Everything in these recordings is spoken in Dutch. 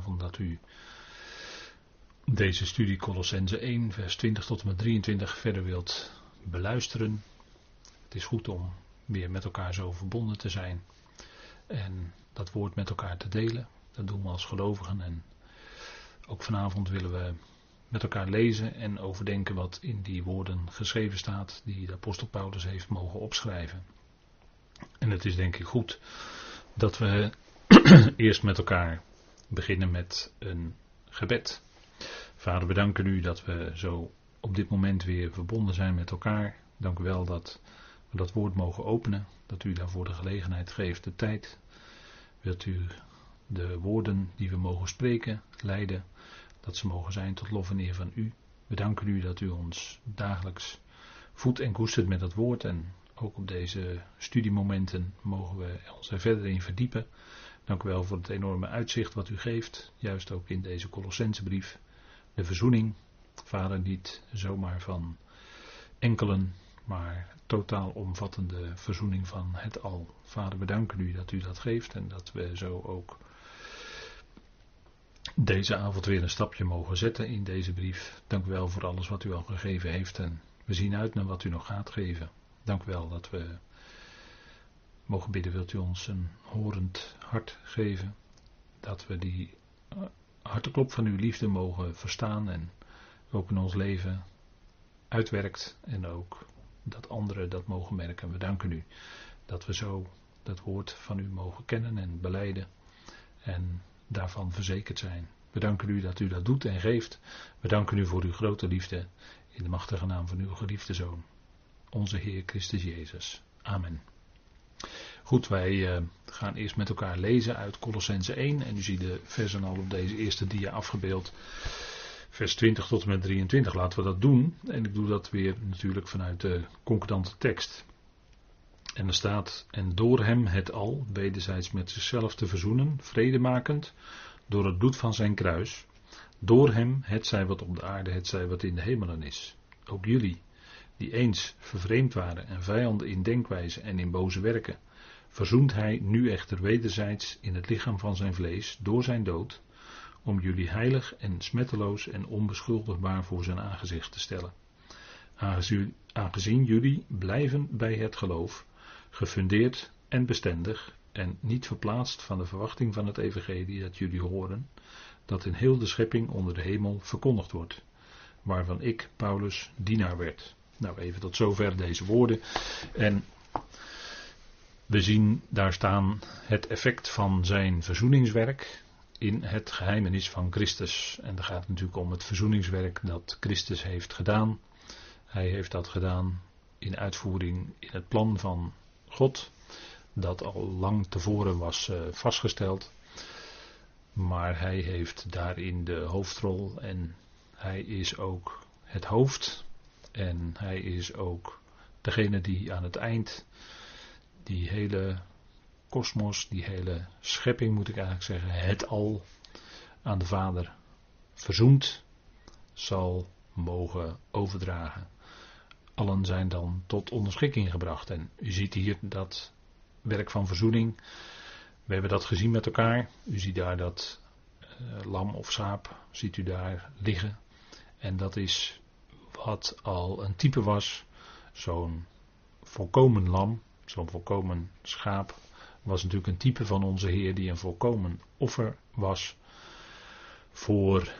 vanavond dat u deze studie Colossense 1, vers 20 tot en met 23 verder wilt beluisteren. Het is goed om weer met elkaar zo verbonden te zijn en dat woord met elkaar te delen. Dat doen we als gelovigen en ook vanavond willen we met elkaar lezen en overdenken wat in die woorden geschreven staat die de apostel Paulus heeft mogen opschrijven. En het is denk ik goed dat we eerst met elkaar beginnen met een gebed. Vader, we danken u dat we zo op dit moment weer verbonden zijn met elkaar. Dank u wel dat we dat woord mogen openen, dat u daarvoor de gelegenheid geeft, de tijd. Wilt u de woorden die we mogen spreken leiden, dat ze mogen zijn tot lof en eer van u. We danken u dat u ons dagelijks voedt en koestert met dat woord en ook op deze studiemomenten mogen we ons er verder in verdiepen. Dank u wel voor het enorme uitzicht wat u geeft, juist ook in deze Colossensebrief. De verzoening, vader, niet zomaar van enkelen, maar totaal omvattende verzoening van het al. Vader, we danken u dat u dat geeft en dat we zo ook deze avond weer een stapje mogen zetten in deze brief. Dank u wel voor alles wat u al gegeven heeft en we zien uit naar wat u nog gaat geven. Dank u wel dat we mogen bidden, wilt u ons een horend hart geven, dat we die harteklop van uw liefde mogen verstaan en ook in ons leven uitwerkt en ook dat anderen dat mogen merken. We danken u dat we zo dat woord van u mogen kennen en beleiden en daarvan verzekerd zijn. We danken u dat u dat doet en geeft. We danken u voor uw grote liefde in de machtige naam van uw geliefde Zoon, onze Heer Christus Jezus. Amen. Goed, wij uh, gaan eerst met elkaar lezen uit Colossense 1 en u ziet de versen al op deze eerste dia afgebeeld. Vers 20 tot en met 23 laten we dat doen. En ik doe dat weer natuurlijk vanuit de concordante tekst. En er staat, en door hem het al, wederzijds met zichzelf te verzoenen, vredemakend, door het bloed van zijn kruis, door hem, het zij wat op de aarde, het zij wat in de hemelen is. Ook jullie, die eens vervreemd waren en vijanden in denkwijze en in boze werken, verzoent hij nu echter wederzijds in het lichaam van zijn vlees door zijn dood, om jullie heilig en smetteloos en onbeschuldigbaar voor zijn aangezicht te stellen. Aangezien, aangezien jullie blijven bij het geloof, gefundeerd en bestendig en niet verplaatst van de verwachting van het evangelie dat jullie horen, dat in heel de schepping onder de hemel verkondigd wordt, waarvan ik, Paulus, dienaar werd. Nou, even tot zover deze woorden. En we zien daar staan het effect van zijn verzoeningswerk in het geheimenis van Christus. En dan gaat natuurlijk om het verzoeningswerk dat Christus heeft gedaan. Hij heeft dat gedaan in uitvoering in het plan van God, dat al lang tevoren was uh, vastgesteld. Maar hij heeft daarin de hoofdrol en hij is ook het hoofd. En hij is ook degene die aan het eind die hele kosmos, die hele schepping moet ik eigenlijk zeggen, het al aan de Vader verzoend zal mogen overdragen. Allen zijn dan tot onderschikking gebracht. En u ziet hier dat werk van verzoening. We hebben dat gezien met elkaar. U ziet daar dat uh, lam of schaap, ziet u daar liggen. En dat is wat al een type was. Zo'n volkomen lam, zo'n volkomen schaap was natuurlijk een type van onze Heer die een volkomen offer was voor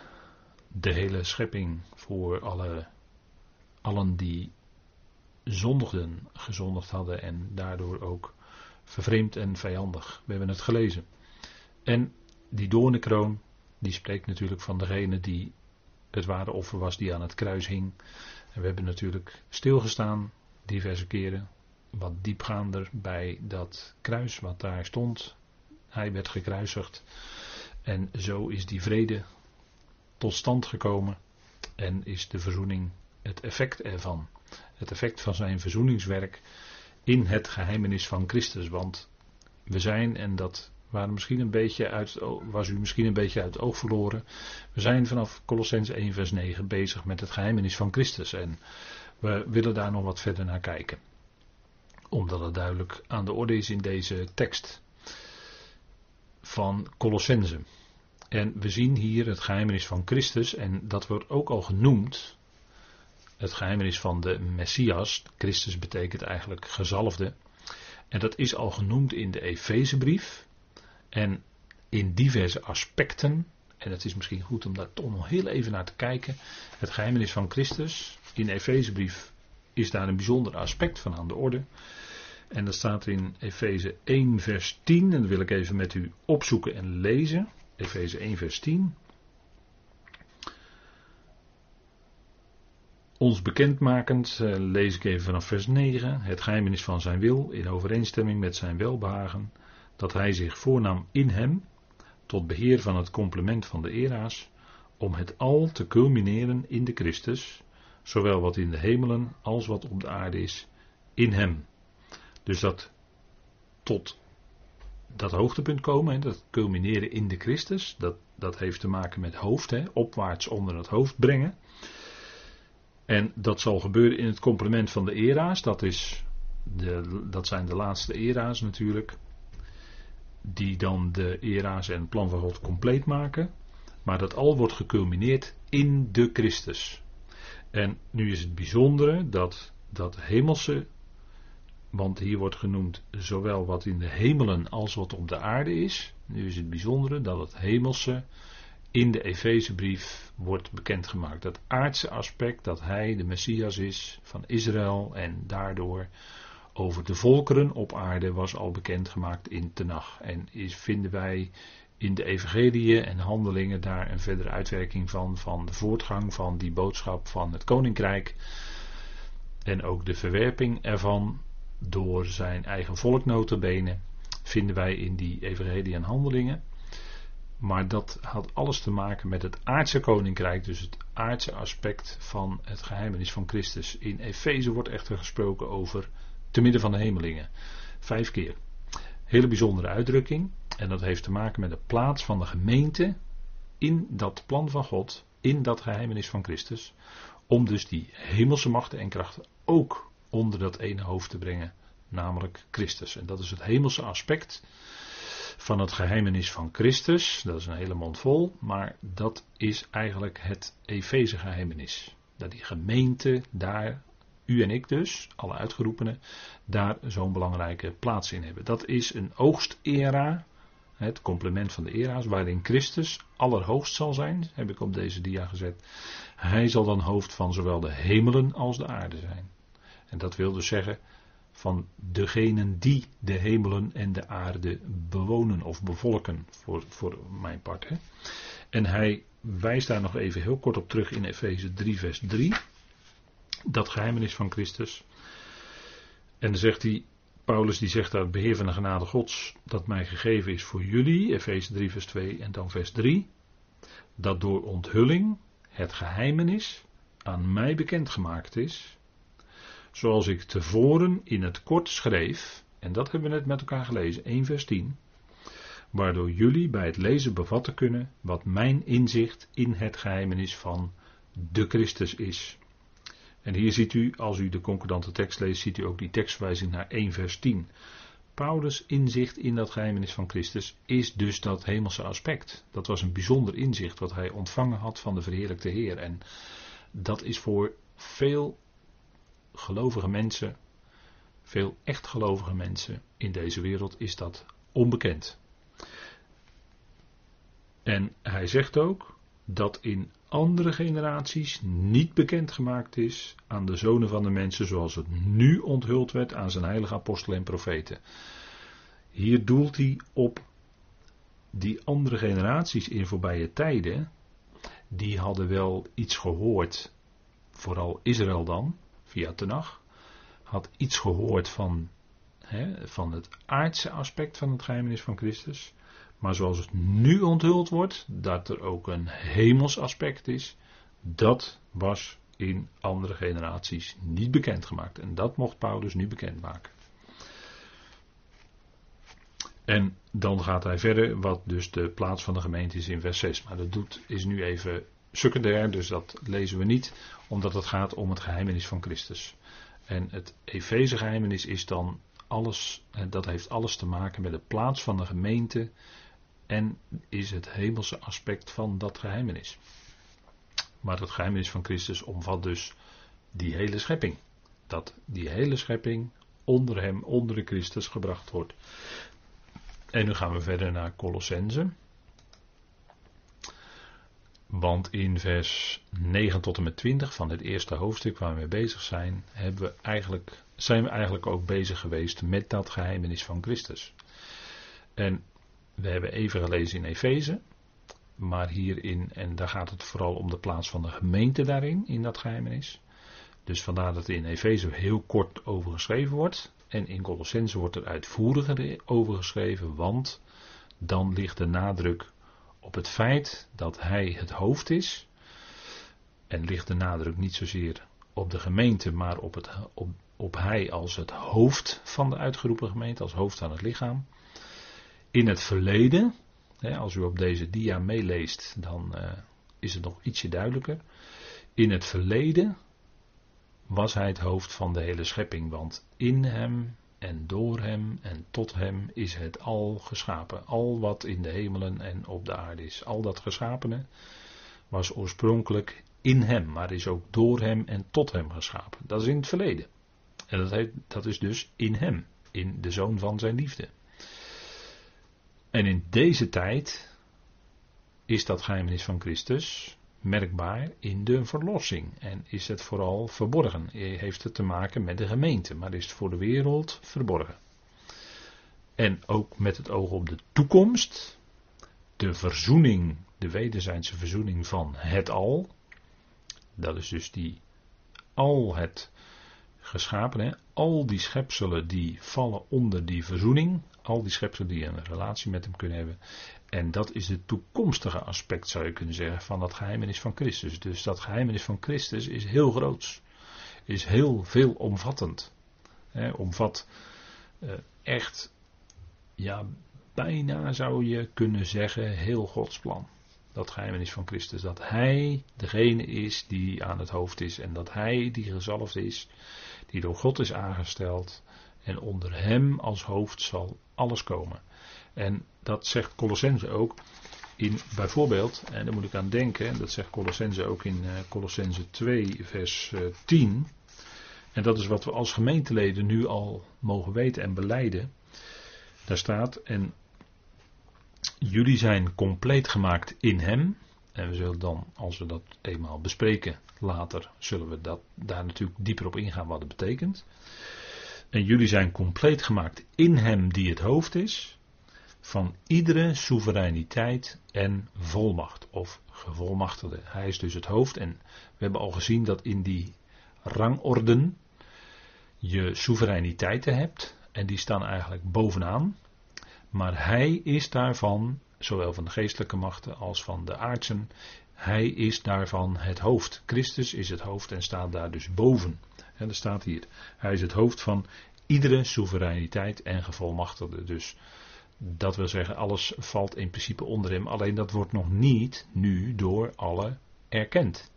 de hele schepping, voor alle, allen die zondigden, gezondigd hadden en daardoor ook vervreemd en vijandig. We hebben het gelezen. En die doornenkroon, die spreekt natuurlijk van degene die het ware offer was die aan het kruis hing. En we hebben natuurlijk stilgestaan diverse keren wat diepgaander bij dat kruis wat daar stond. Hij werd gekruisigd. En zo is die vrede tot stand gekomen. En is de verzoening het effect ervan. Het effect van zijn verzoeningswerk in het geheimenis van Christus. Want we zijn, en dat waren misschien een beetje uit, was u misschien een beetje uit het oog verloren. We zijn vanaf Colossens 1 vers 9 bezig met het geheimenis van Christus. En we willen daar nog wat verder naar kijken omdat het duidelijk aan de orde is in deze tekst van Colossense. En we zien hier het geheimenis van Christus en dat wordt ook al genoemd. Het geheimenis van de Messias. Christus betekent eigenlijk gezalfde. En dat is al genoemd in de Efezebrief. En in diverse aspecten. En het is misschien goed om daar toch nog heel even naar te kijken. Het geheimenis van Christus. In de Efezebrief is daar een bijzonder aspect van aan de orde. En dat staat in Efeze 1 vers 10. En dat wil ik even met u opzoeken en lezen. Efeze 1 vers 10. Ons bekendmakend uh, lees ik even vanaf vers 9. Het geheimenis van zijn wil in overeenstemming met zijn welbehagen. Dat hij zich voornam in hem. Tot beheer van het complement van de era's. Om het al te culmineren in de Christus. Zowel wat in de hemelen als wat op de aarde is. In hem. Dus dat tot dat hoogtepunt komen, dat culmineren in de Christus, dat, dat heeft te maken met hoofd, hè, opwaarts onder het hoofd brengen. En dat zal gebeuren in het complement van de era's, dat, is de, dat zijn de laatste era's natuurlijk, die dan de era's en plan van God compleet maken. Maar dat al wordt geculmineerd in de Christus. En nu is het bijzondere dat dat hemelse want hier wordt genoemd zowel wat in de hemelen als wat op de aarde is. Nu is het bijzondere dat het hemelse in de Efezebrief wordt bekendgemaakt. Dat aardse aspect dat hij de Messias is van Israël en daardoor over de volkeren op aarde was al bekendgemaakt in Tenach. En is, vinden wij in de evangeliën en handelingen daar een verdere uitwerking van, van de voortgang van die boodschap van het koninkrijk. En ook de verwerping ervan door zijn eigen volk notabene, vinden wij in die evangelie en handelingen. Maar dat had alles te maken met het aardse koninkrijk, dus het aardse aspect van het geheimenis van Christus. In Efeze wordt echter gesproken over te midden van de hemelingen. Vijf keer. Hele bijzondere uitdrukking. En dat heeft te maken met de plaats van de gemeente in dat plan van God, in dat geheimenis van Christus. Om dus die hemelse machten en krachten ook onder dat ene hoofd te brengen, namelijk Christus. En dat is het hemelse aspect van het geheimenis van Christus. Dat is een hele mond vol, maar dat is eigenlijk het Efeze geheimenis. Dat die gemeente daar, u en ik dus, alle uitgeroepenen, daar zo'n belangrijke plaats in hebben. Dat is een oogstera, het complement van de era's, waarin Christus allerhoogst zal zijn, heb ik op deze dia gezet. Hij zal dan hoofd van zowel de hemelen als de aarde zijn. En dat wil dus zeggen van degenen die de hemelen en de aarde bewonen of bevolken, voor, voor mijn part. Hè. En hij wijst daar nog even heel kort op terug in Efeze 3, vers 3. Dat geheimenis van Christus. En dan zegt hij, Paulus die zegt daar, beheer van de genade gods, dat mij gegeven is voor jullie, Efeze 3, vers 2 en dan vers 3. Dat door onthulling het geheimenis aan mij bekendgemaakt is, zoals ik tevoren in het kort schreef, en dat hebben we net met elkaar gelezen, 1 vers 10, waardoor jullie bij het lezen bevatten kunnen wat mijn inzicht in het geheimenis van de Christus is. En hier ziet u, als u de concordante tekst leest, ziet u ook die tekstwijzing naar 1 vers 10. Paulus' inzicht in dat geheimenis van Christus is dus dat hemelse aspect. Dat was een bijzonder inzicht wat hij ontvangen had van de verheerlijkte Heer. En dat is voor veel gelovige mensen, veel echt gelovige mensen in deze wereld is dat onbekend. En hij zegt ook dat in andere generaties niet bekendgemaakt is aan de zonen van de mensen zoals het nu onthuld werd aan zijn heilige apostelen en profeten. Hier doelt hij op die andere generaties in voorbije tijden, die hadden wel iets gehoord, vooral Israël dan, via Tenach, had iets gehoord van, hè, van het aardse aspect van het geheimenis van Christus. Maar zoals het nu onthuld wordt, dat er ook een hemels aspect is, dat was in andere generaties niet bekendgemaakt. En dat mocht Paulus nu bekendmaken. En dan gaat hij verder, wat dus de plaats van de gemeente is in vers 6. Maar dat doet, is nu even secundair, dus dat lezen we niet, omdat het gaat om het geheimenis van Christus. En het Efeze geheimenis is dan alles, dat heeft alles te maken met de plaats van de gemeente en is het hemelse aspect van dat geheimenis. Maar het geheimenis van Christus omvat dus die hele schepping. Dat die hele schepping onder hem, onder de Christus gebracht wordt. En nu gaan we verder naar Colossense. Want in vers 9 tot en met 20 van het eerste hoofdstuk waar we mee bezig zijn, hebben we eigenlijk, zijn we eigenlijk ook bezig geweest met dat geheimenis van Christus. En we hebben even gelezen in Efeze, maar hierin, en daar gaat het vooral om de plaats van de gemeente daarin, in dat geheimenis. Dus vandaar dat er in Efeze heel kort over geschreven wordt. En in Colossense wordt er uitvoeriger over geschreven, want dan ligt de nadruk op het feit dat hij het hoofd is. En ligt de nadruk niet zozeer op de gemeente, maar op, het, op, op hij als het hoofd van de uitgeroepen gemeente, als hoofd van het lichaam. In het verleden, hè, als u op deze dia meeleest, dan uh, is het nog ietsje duidelijker. In het verleden was hij het hoofd van de hele schepping, want in hem en door hem en tot hem is het al geschapen. Al wat in de hemelen en op de aarde is. Al dat geschapene was oorspronkelijk in hem, maar is ook door hem en tot hem geschapen. Dat is in het verleden. En dat, heet, dat is dus in hem, in de zoon van zijn liefde. En in deze tijd is dat geheimnis van Christus merkbaar in de verlossing. En is het vooral verborgen. Heeft het te maken met de gemeente, maar is het voor de wereld verborgen. En ook met het oog op de toekomst. De verzoening, de wederzijdse verzoening van het al. Dat is dus die al het geschapen. Al die schepselen die vallen onder die verzoening. Al die schepselen die een relatie met hem kunnen hebben. En dat is het toekomstige aspect, zou je kunnen zeggen, van dat geheimenis van Christus. Dus dat geheimenis van Christus is heel groot. Is heel veel omvattend. omvat eh, echt, ja, bijna zou je kunnen zeggen, heel Gods plan. Dat geheimenis van Christus. Dat Hij degene is die aan het hoofd is. En dat Hij die gezalfd is. Die door God is aangesteld. En onder Hem als hoofd zal alles komen. En dat zegt Colossense ook in bijvoorbeeld, en daar moet ik aan denken, dat zegt Colossense ook in uh, Colossense 2 vers uh, eh, 10. En dat is wat we als gemeenteleden nu al mogen weten en beleiden. Daar staat, en jullie zijn compleet gemaakt in hem. En we zullen dan, als we dat eenmaal bespreken later, zullen we dat, daar natuurlijk dieper op ingaan wat het betekent. En jullie zijn compleet gemaakt in hem die het hoofd is van iedere soevereiniteit en volmacht of gevolmachtigde. Hij is dus het hoofd en we hebben al gezien dat in die rangorden je soevereiniteiten hebt en die staan eigenlijk bovenaan. Maar hij is daarvan, zowel van de geestelijke machten als van de aardsen, hij is daarvan het hoofd. Christus is het hoofd en staat daar dus boven. En er staat hier, hij is het hoofd van iedere soevereiniteit en gevolmachtigde. Dus dat wil zeggen, alles valt in principe onder hem, alleen dat wordt nog niet nu door allen erkend.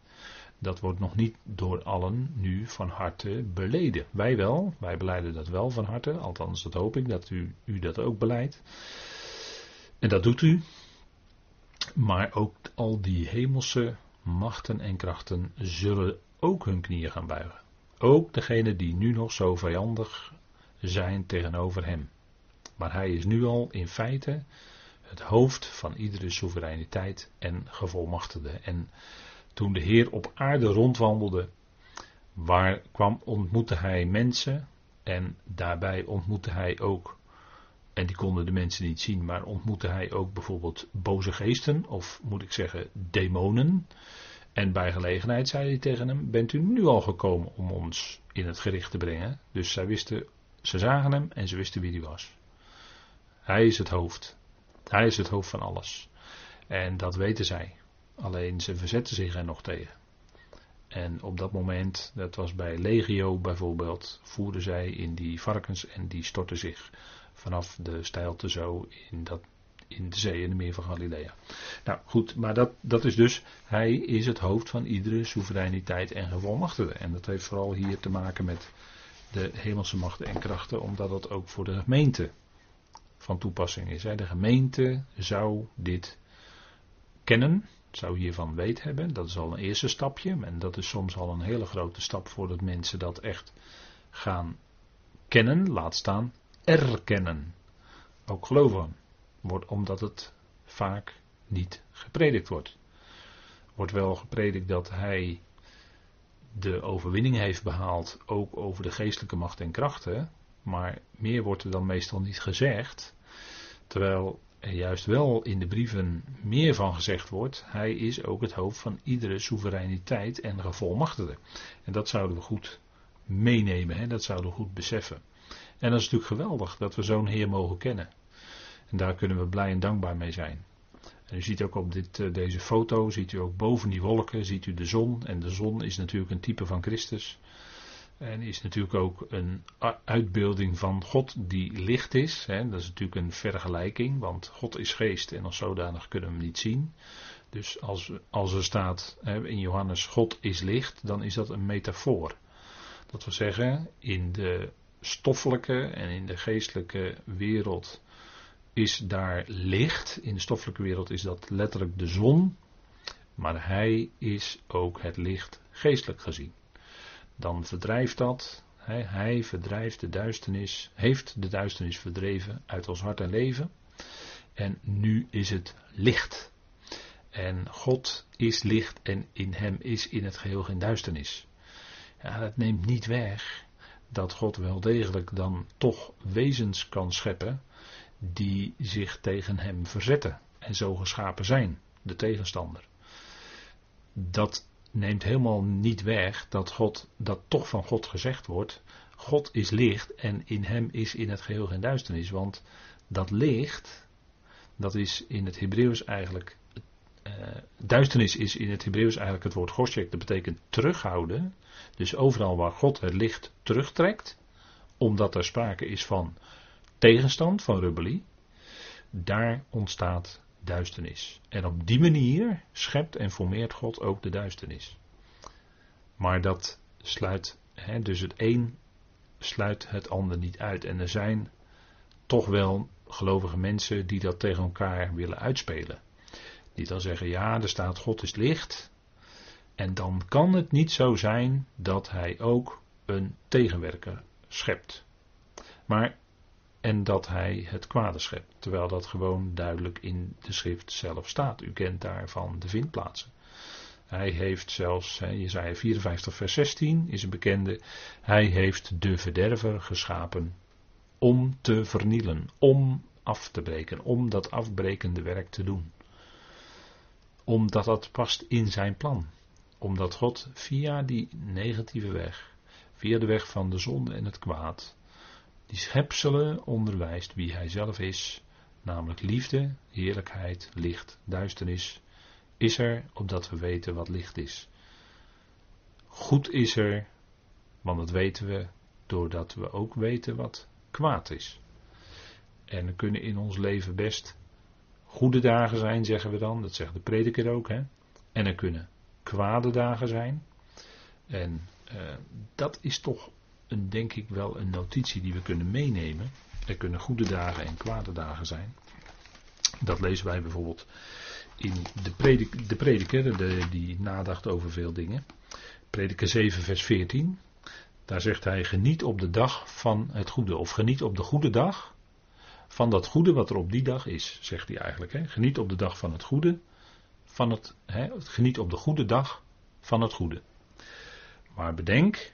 Dat wordt nog niet door allen nu van harte beleden. Wij wel, wij beleiden dat wel van harte, althans dat hoop ik dat u, u dat ook beleidt. En dat doet u. Maar ook al die hemelse machten en krachten zullen ook hun knieën gaan buigen. Ook degenen die nu nog zo vijandig zijn tegenover hem. Maar hij is nu al in feite het hoofd van iedere soevereiniteit en gevolmachtigde. En toen de Heer op aarde rondwandelde, waar kwam, ontmoette hij mensen en daarbij ontmoette hij ook, en die konden de mensen niet zien, maar ontmoette hij ook bijvoorbeeld boze geesten, of moet ik zeggen demonen. En bij gelegenheid zei hij tegen hem: Bent u nu al gekomen om ons in het gericht te brengen? Dus zij wisten, ze zagen hem en ze wisten wie hij was. Hij is het hoofd. Hij is het hoofd van alles. En dat weten zij. Alleen ze verzetten zich er nog tegen. En op dat moment, dat was bij Legio bijvoorbeeld, voerden zij in die varkens en die stortten zich vanaf de steilte zo in, dat, in de zee in de meer van Galilea. Nou goed, maar dat, dat is dus, hij is het hoofd van iedere soevereiniteit en gevolmachtigde. En dat heeft vooral hier te maken met de hemelse machten en krachten, omdat dat ook voor de gemeente van toepassing is. De gemeente zou dit kennen, zou hiervan weet hebben. Dat is al een eerste stapje. En dat is soms al een hele grote stap voordat mensen dat echt gaan kennen, laat staan erkennen. Ook geloven. Wordt omdat het vaak niet gepredikt wordt. Wordt wel gepredikt dat hij de overwinning heeft behaald, ook over de geestelijke macht en krachten. Maar meer wordt er dan meestal niet gezegd. Terwijl er juist wel in de brieven meer van gezegd wordt. Hij is ook het hoofd van iedere soevereiniteit en gevolmachtigde. En dat zouden we goed meenemen, hè? dat zouden we goed beseffen. En dat is natuurlijk geweldig dat we zo'n Heer mogen kennen. En daar kunnen we blij en dankbaar mee zijn. En u ziet ook op dit, eh, deze foto, ziet u ook boven die wolken, ziet u de zon. En de zon is natuurlijk een type van Christus. En is natuurlijk ook een uitbeelding van God die licht is. Dat is natuurlijk een vergelijking, want God is geest en als zodanig kunnen we hem niet zien. Dus als, als er staat in Johannes God is licht, dan is dat een metafoor. Dat wil zeggen, in de stoffelijke en in de geestelijke wereld is daar licht. In de stoffelijke wereld is dat letterlijk de zon. Maar hij is ook het licht geestelijk gezien. Dan verdrijft dat. Hij, verdrijft de duisternis, heeft de duisternis verdreven uit ons hart en leven. En nu is het licht. En God is licht en in hem is in het geheel geen duisternis. Ja, dat neemt niet weg dat God wel degelijk dan toch wezens kan scheppen die zich tegen hem verzetten en zo geschapen zijn, de tegenstander. Dat neemt helemaal niet weg dat God, dat toch van God gezegd wordt, God is licht en in hem is in het geheel geen duisternis, want dat licht, dat is in het Hebreeuws eigenlijk, uh, duisternis is in het Hebreeuws eigenlijk het woord goshek, dat betekent terughouden, dus overal waar God het licht terugtrekt, omdat er sprake is van tegenstand, van rebellie, daar ontstaat duisternis. En op die manier schept en formeert God ook de duisternis. Maar dat sluit, hè, dus het een sluit het ander niet uit. En er zijn toch wel gelovige mensen die dat tegen elkaar willen uitspelen. Die dan zeggen, ja, er staat God is licht. En dan kan het niet zo zijn dat hij ook een tegenwerker schept. Maar en dat hij het kwade schept. Terwijl dat gewoon duidelijk in de schrift zelf staat. U kent daarvan de vindplaatsen. Hij heeft zelfs, Jezaja 54 vers 16 is een bekende, hij heeft de verderver geschapen om te vernielen, om af te breken, om dat afbrekende werk te doen. Omdat dat past in zijn plan. Omdat God via die negatieve weg, via de weg van de zonde en het kwaad, die schepselen onderwijst wie hij zelf is, namelijk liefde, heerlijkheid, licht, duisternis, is er opdat we weten wat licht is. Goed is er, want dat weten we doordat we ook weten wat kwaad is. En er kunnen in ons leven best goede dagen zijn, zeggen we dan, dat zegt de prediker ook, hè. En er kunnen kwade dagen zijn. En uh, dat is toch een, denk ik wel een notitie die we kunnen meenemen. Er kunnen goede dagen en kwade dagen zijn. Dat lezen wij bijvoorbeeld in de, de prediker, de, die nadacht over veel dingen. Prediker 7, vers 14. Daar zegt hij: Geniet op de dag van het goede. Of geniet op de goede dag van dat goede wat er op die dag is, zegt hij eigenlijk. Hè? Geniet op de dag van het goede. Van het, hè, geniet op de goede dag van het goede. Maar bedenk,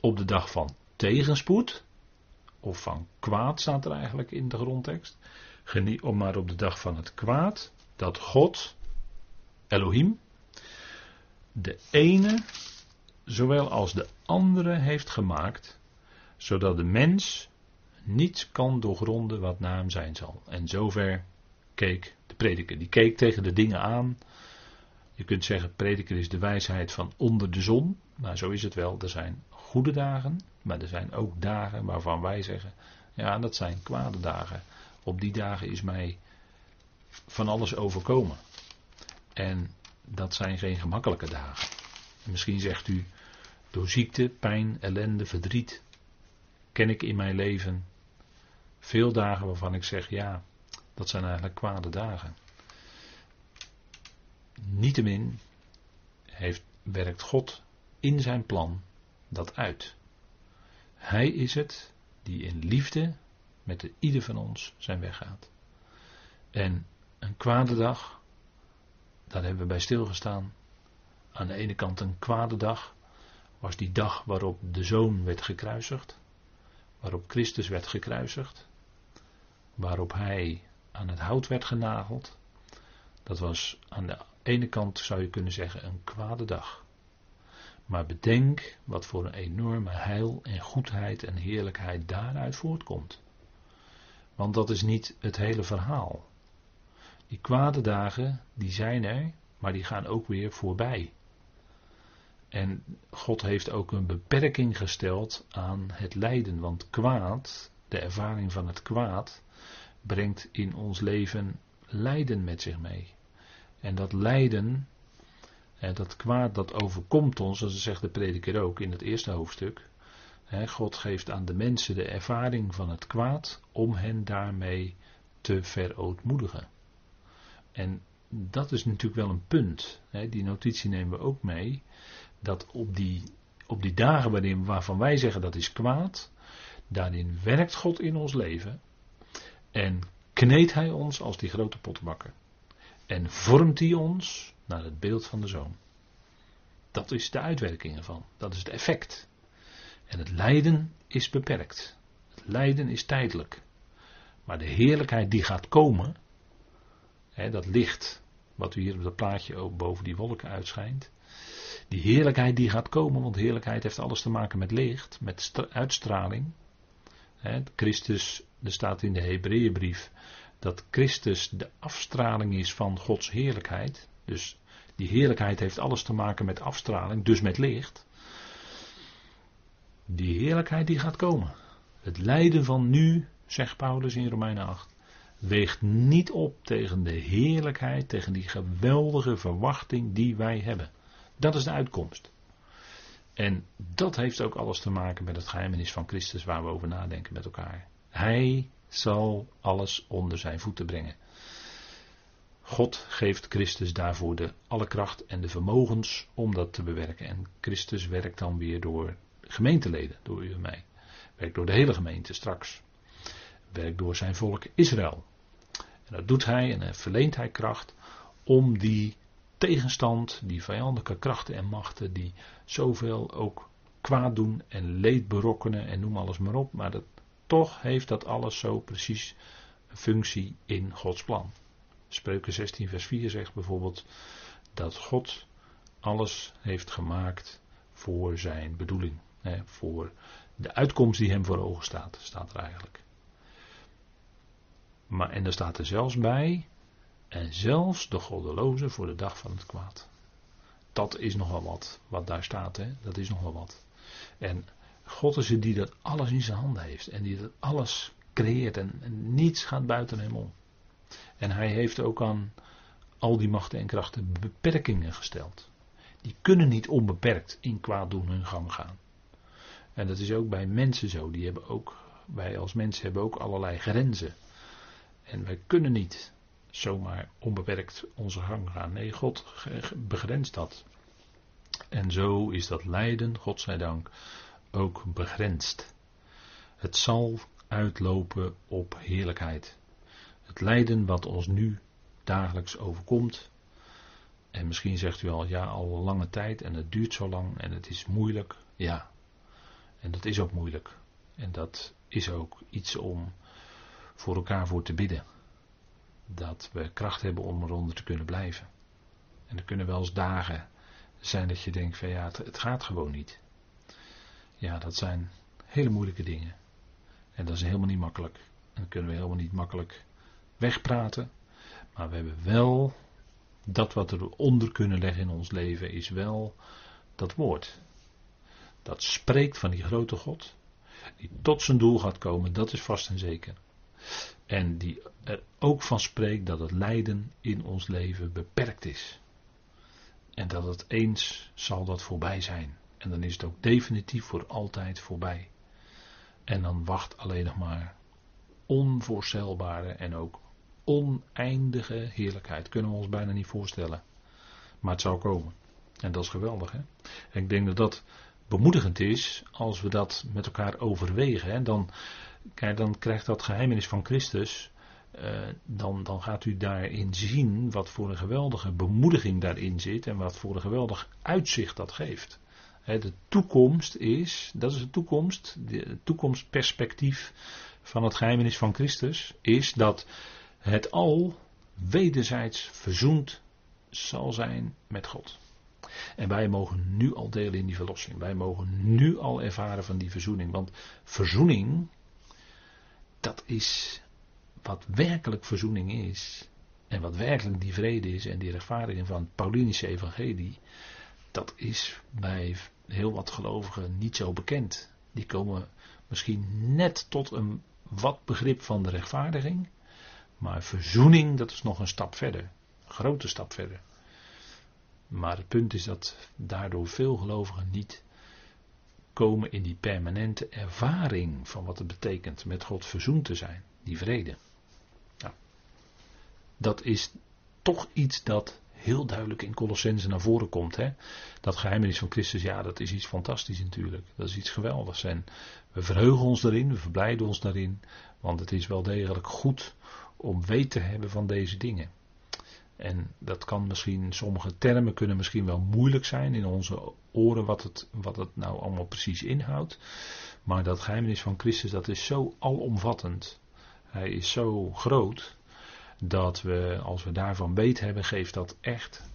op de dag van tegenspoed, of van kwaad staat er eigenlijk in de grondtekst, geniet om maar op de dag van het kwaad, dat God, Elohim, de ene zowel als de andere heeft gemaakt, zodat de mens niets kan doorgronden wat na hem zijn zal. En zover keek de prediker. Die keek tegen de dingen aan. Je kunt zeggen, prediker is de wijsheid van onder de zon. Nou, zo is het wel. Er zijn goede dagen, maar er zijn ook dagen waarvan wij zeggen, ja, dat zijn kwade dagen. Op die dagen is mij van alles overkomen. En dat zijn geen gemakkelijke dagen. misschien zegt u, door ziekte, pijn, ellende, verdriet, ken ik in mijn leven veel dagen waarvan ik zeg, ja, dat zijn eigenlijk kwade dagen. Niettemin heeft, werkt God in zijn plan dat uit. Hij is het die in liefde met de ieder van ons zijn weg gaat. En een kwade dag, daar hebben we bij stilgestaan. Aan de ene kant een kwade dag was die dag waarop de zoon werd gekruisigd, waarop Christus werd gekruisigd, waarop hij aan het hout werd genageld. Dat was aan de ene kant, zou je kunnen zeggen, een kwade dag. Maar bedenk wat voor een enorme heil en goedheid en heerlijkheid daaruit voortkomt. Want dat is niet het hele verhaal. Die kwade dagen, die zijn er, maar die gaan ook weer voorbij. En God heeft ook een beperking gesteld aan het lijden, want kwaad, de ervaring van het kwaad, brengt in ons leven lijden met zich mee. En dat lijden, dat kwaad dat overkomt ons, zoals zegt de prediker ook in het eerste hoofdstuk. God geeft aan de mensen de ervaring van het kwaad om hen daarmee te verootmoedigen. En dat is natuurlijk wel een punt. Die notitie nemen we ook mee. Dat op die, op die dagen waarin, waarvan wij zeggen dat is kwaad, daarin werkt God in ons leven. En kneedt Hij ons als die grote pottenbakker. En vormt Hij ons naar het beeld van de zoon. Dat is de uitwerking ervan. Dat is het effect. En het lijden is beperkt. Het lijden is tijdelijk. Maar de heerlijkheid die gaat komen, hè, dat licht wat u hier op dat plaatje ook boven die wolken uitschijnt, die heerlijkheid die gaat komen, want heerlijkheid heeft alles te maken met licht, met uitstraling. Hè, Christus, er staat in de Hebreeënbrief dat Christus de afstraling is van Gods heerlijkheid. Dus die heerlijkheid heeft alles te maken met afstraling, dus met licht. Die heerlijkheid die gaat komen. Het lijden van nu, zegt Paulus in Romeinen 8, weegt niet op tegen de heerlijkheid, tegen die geweldige verwachting die wij hebben. Dat is de uitkomst. En dat heeft ook alles te maken met het geheimenis van Christus waar we over nadenken met elkaar. Hij zal alles onder zijn voeten brengen. God geeft Christus daarvoor de alle kracht en de vermogens om dat te bewerken. En Christus werkt dan weer door gemeenteleden, door u en mij. Werkt door de hele gemeente straks. Werkt door zijn volk Israël. En dat doet hij en verleent hij kracht om die tegenstand, die vijandelijke krachten en machten die zoveel ook kwaad doen en leed berokkenen en noem alles maar op. Maar dat, toch heeft dat alles zo precies een functie in Gods plan. Spreuken 16 vers 4 zegt bijvoorbeeld dat God alles heeft gemaakt voor zijn bedoeling. Hè, voor de uitkomst die hem voor ogen staat, staat er eigenlijk. Maar, en er staat er zelfs bij, en zelfs de goddeloze voor de dag van het kwaad. Dat is nogal wat, wat daar staat, hè? dat is nogal wat. En God is het die dat alles in zijn handen heeft en die dat alles creëert en, en niets gaat buiten hem om. En hij heeft ook aan al die machten en krachten beperkingen gesteld. Die kunnen niet onbeperkt in kwaad doen hun gang gaan. En dat is ook bij mensen zo. Die hebben ook, wij als mensen hebben ook allerlei grenzen. En wij kunnen niet zomaar onbeperkt onze gang gaan. Nee, God begrenst dat. En zo is dat lijden, God zij dank, ook begrensd. Het zal uitlopen op heerlijkheid. Het lijden wat ons nu dagelijks overkomt. En misschien zegt u al, ja, al een lange tijd en het duurt zo lang en het is moeilijk. Ja, en dat is ook moeilijk. En dat is ook iets om voor elkaar voor te bidden. Dat we kracht hebben om eronder te kunnen blijven. En er kunnen wel eens dagen zijn dat je denkt van ja, het, het gaat gewoon niet. Ja, dat zijn hele moeilijke dingen. En dat is helemaal niet makkelijk. En dat kunnen we helemaal niet makkelijk wegpraten. Maar we hebben wel dat wat we eronder kunnen leggen in ons leven, is wel dat woord. Dat spreekt van die grote God. Die tot zijn doel gaat komen, dat is vast en zeker. En die er ook van spreekt dat het lijden in ons leven beperkt is. En dat het eens zal dat voorbij zijn. En dan is het ook definitief voor altijd voorbij. En dan wacht alleen nog maar onvoorstelbare en ook oneindige heerlijkheid. Kunnen we ons bijna niet voorstellen. Maar het zal komen. En dat is geweldig. Hè? En ik denk dat dat bemoedigend is als we dat met elkaar overwegen. Hè? Dan, kijk, dan krijgt dat geheimenis van Christus. Uh, dan, dan gaat u daarin zien wat voor een geweldige bemoediging daarin zit. En wat voor een geweldig uitzicht dat geeft. De toekomst is, dat is de toekomst, het toekomstperspectief van het geheimenis van Christus, is dat het al wederzijds verzoend zal zijn met God. En wij mogen nu al delen in die verlossing. Wij mogen nu al ervaren van die verzoening. Want verzoening, dat is wat werkelijk verzoening is. En wat werkelijk die vrede is en die rechtvaardiging van het Paulinische evangelie. Dat is bij heel wat gelovigen niet zo bekend. Die komen misschien net tot een wat begrip van de rechtvaardiging. Maar verzoening, dat is nog een stap verder. Een grote stap verder. Maar het punt is dat daardoor veel gelovigen niet komen in die permanente ervaring van wat het betekent met God verzoend te zijn, die vrede. Nou, dat is toch iets dat heel duidelijk in Colossense naar voren komt. Hè? Dat geheimenis van Christus, ja, dat is iets fantastisch natuurlijk. Dat is iets geweldigs. En we verheugen ons daarin, we verblijden ons daarin. Want het is wel degelijk goed om weet te hebben van deze dingen. En dat kan misschien, sommige termen kunnen misschien wel moeilijk zijn in onze oren wat het, wat het nou allemaal precies inhoudt. Maar dat geheimenis van Christus, dat is zo alomvattend. Hij is zo groot dat we, als we daarvan weet hebben, geeft dat echt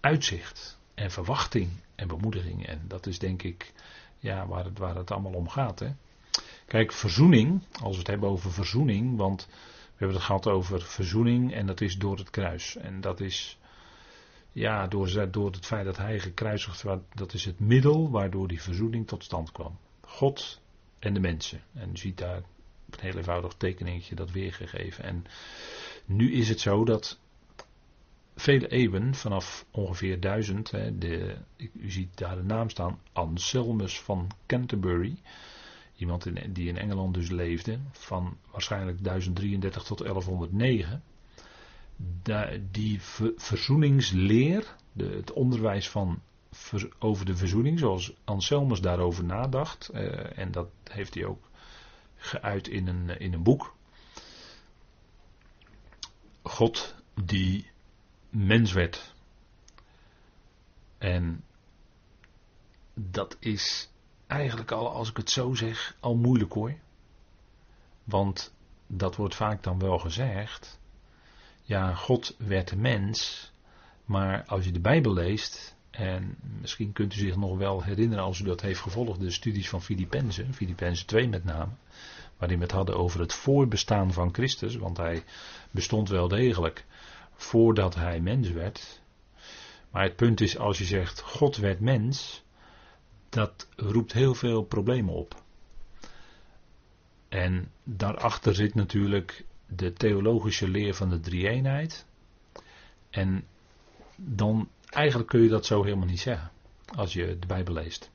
uitzicht en verwachting en bemoediging. En dat is denk ik ja, waar, het, waar het allemaal om gaat. Hè. Kijk, verzoening, als we het hebben over verzoening, want we hebben het gehad over verzoening en dat is door het kruis. En dat is, ja, door, door het feit dat hij gekruisigd werd, dat is het middel waardoor die verzoening tot stand kwam. God en de mensen. En u ziet daar een heel eenvoudig tekeningetje dat weergegeven. En nu is het zo dat vele eeuwen, vanaf ongeveer duizend, de, u ziet daar de naam staan, Anselmus van Canterbury. Iemand die in Engeland dus leefde, van waarschijnlijk 1033 tot 1109. die verzoeningsleer, de, het onderwijs van over de verzoening, zoals Anselmus daarover nadacht, eh, en dat heeft hij ook geuit in een, in een boek. God die mens werd. En dat is eigenlijk al, als ik het zo zeg, al moeilijk hoor. Want dat wordt vaak dan wel gezegd. Ja, God werd mens. Maar als je de Bijbel leest. En misschien kunt u zich nog wel herinneren als u dat heeft gevolgd. De studies van Filippenzen. Filippenzen 2 met name. Waarin we het hadden over het voorbestaan van Christus. Want hij bestond wel degelijk voordat hij mens werd. Maar het punt is als je zegt God werd mens dat roept heel veel problemen op. En daarachter zit natuurlijk de theologische leer van de drie-eenheid. En dan, eigenlijk kun je dat zo helemaal niet zeggen, als je de Bijbel leest.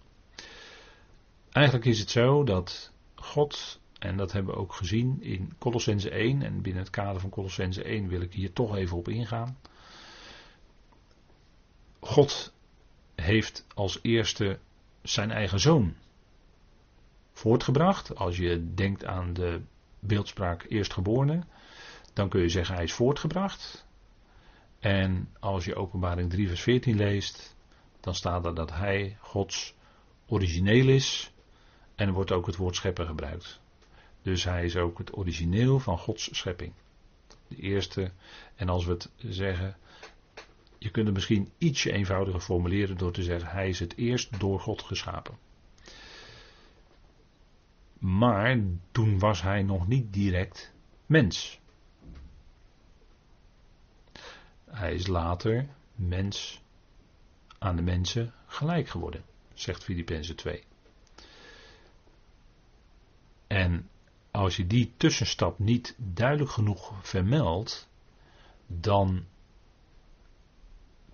Eigenlijk is het zo dat God, en dat hebben we ook gezien in Colossense 1, en binnen het kader van Colossense 1 wil ik hier toch even op ingaan. God heeft als eerste zijn eigen zoon voortgebracht. Als je denkt aan de beeldspraak eerstgeborene, dan kun je zeggen hij is voortgebracht. En als je openbaring 3 vers 14 leest, dan staat er dat hij Gods origineel is. En wordt ook het woord schepper gebruikt. Dus hij is ook het origineel van Gods schepping. De eerste. En als we het zeggen, je kunt het misschien ietsje eenvoudiger formuleren door te zeggen: Hij is het eerst door God geschapen. Maar toen was hij nog niet direct mens. Hij is later mens aan de mensen gelijk geworden, zegt Filippenzen 2. En als je die tussenstap niet duidelijk genoeg vermeldt, dan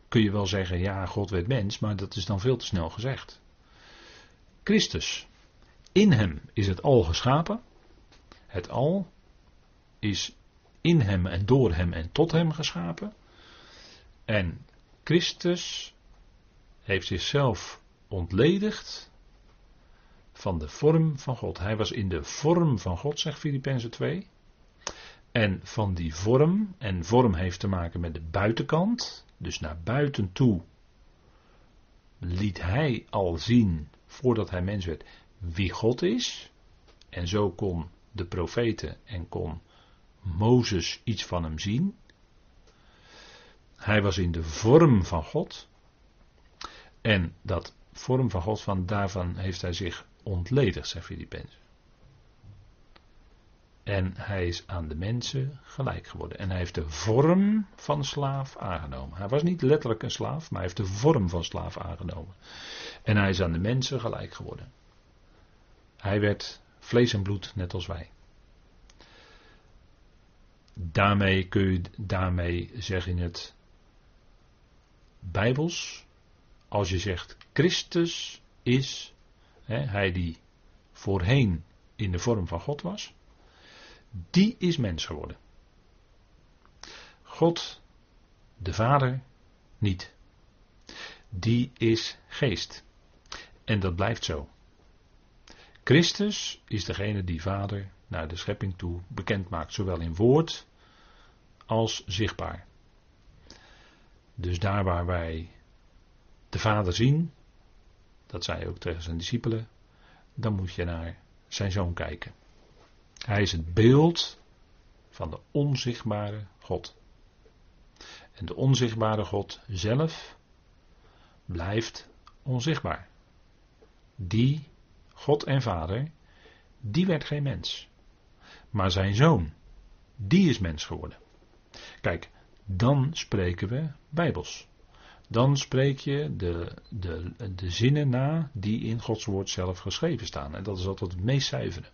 kun je wel zeggen, ja, God werd mens, maar dat is dan veel te snel gezegd. Christus, in hem is het al geschapen, het al, is in hem en door hem en tot hem geschapen. En Christus heeft zichzelf ontledigd van de vorm van God. Hij was in de vorm van God, zegt Filippenzen 2. En van die vorm, en vorm heeft te maken met de buitenkant, dus naar buiten toe, liet hij al zien, voordat hij mens werd, wie God is. En zo kon de profeten en kon Mozes iets van hem zien. Hij was in de vorm van God. En dat vorm van God, van daarvan heeft hij zich ontledigd, zegt Filippenzen. En hij is aan de mensen gelijk geworden. En hij heeft de vorm van slaaf aangenomen. Hij was niet letterlijk een slaaf, maar hij heeft de vorm van slaaf aangenomen. En hij is aan de mensen gelijk geworden. Hij werd vlees en bloed, net als wij. Daarmee kun je, daarmee zeg je het bijbels. Als je zegt Christus is, hè, hij die voorheen in de vorm van God was, die is mens geworden. God, de Vader, niet. Die is geest. En dat blijft zo. Christus is degene die Vader naar de schepping toe bekend maakt, zowel in woord als zichtbaar. Dus daar waar wij de Vader zien, dat zei hij ook tegen zijn discipelen, dan moet je naar zijn zoon kijken. Hij is het beeld van de onzichtbare God. En de onzichtbare God zelf blijft onzichtbaar. Die, God en Vader, die werd geen mens. Maar zijn zoon, die is mens geworden. Kijk, dan spreken we bijbels. Dan spreek je de, de, de zinnen na die in Gods woord zelf geschreven staan. En dat is altijd het meest zuivere.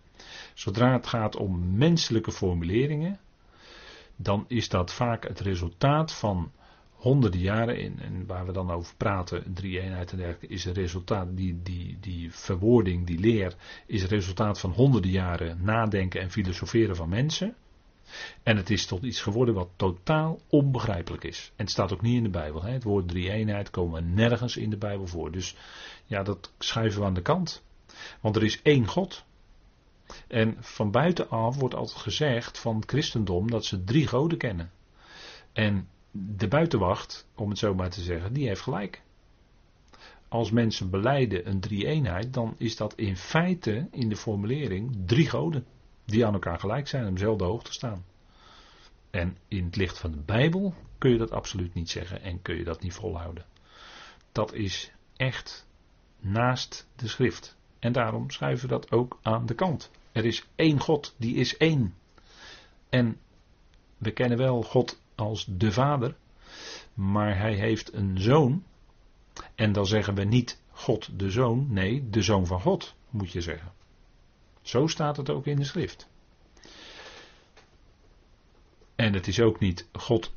Zodra het gaat om menselijke formuleringen, dan is dat vaak het resultaat van honderden jaren, in, en waar we dan over praten, drie eenheid en dergelijke, is het resultaat, die, die, die verwoording, die leer, is het resultaat van honderden jaren nadenken en filosoferen van mensen. En het is tot iets geworden wat totaal onbegrijpelijk is. En het staat ook niet in de Bijbel. Hè? Het woord drie-eenheid komen nergens in de Bijbel voor. Dus ja, dat schuiven we aan de kant. Want er is één God. En van buitenaf wordt altijd gezegd van het christendom dat ze drie goden kennen. En de buitenwacht, om het zo maar te zeggen, die heeft gelijk. Als mensen beleiden een drie-eenheid, dan is dat in feite in de formulering drie goden. Die aan elkaar gelijk zijn, om dezelfde hoogte staan. En in het licht van de Bijbel kun je dat absoluut niet zeggen en kun je dat niet volhouden. Dat is echt naast de schrift. En daarom schuiven we dat ook aan de kant. Er is één God, die is één. En we kennen wel God als de Vader, maar hij heeft een zoon. En dan zeggen we niet God de Zoon, nee, de Zoon van God, moet je zeggen. Zo staat het ook in de schrift. En het is ook niet God,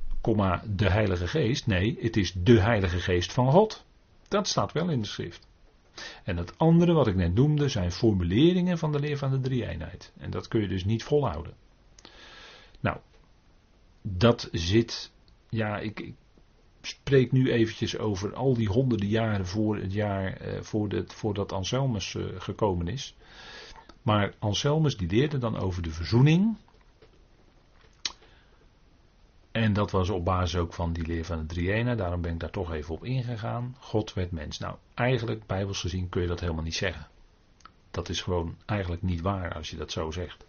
de Heilige Geest. Nee, het is de Heilige Geest van God. Dat staat wel in de schrift. En het andere wat ik net noemde zijn formuleringen van de leer van de drie-eenheid. En dat kun je dus niet volhouden. Nou, dat zit. Ja, ik, ik spreek nu eventjes over al die honderden jaren voor het jaar eh, voor voordat Anselmus eh, gekomen is. Maar Anselmus die leerde dan over de verzoening. En dat was op basis ook van die leer van de Drieëne. Daarom ben ik daar toch even op ingegaan. God werd mens. Nou, eigenlijk, bijbels gezien, kun je dat helemaal niet zeggen. Dat is gewoon eigenlijk niet waar als je dat zo zegt.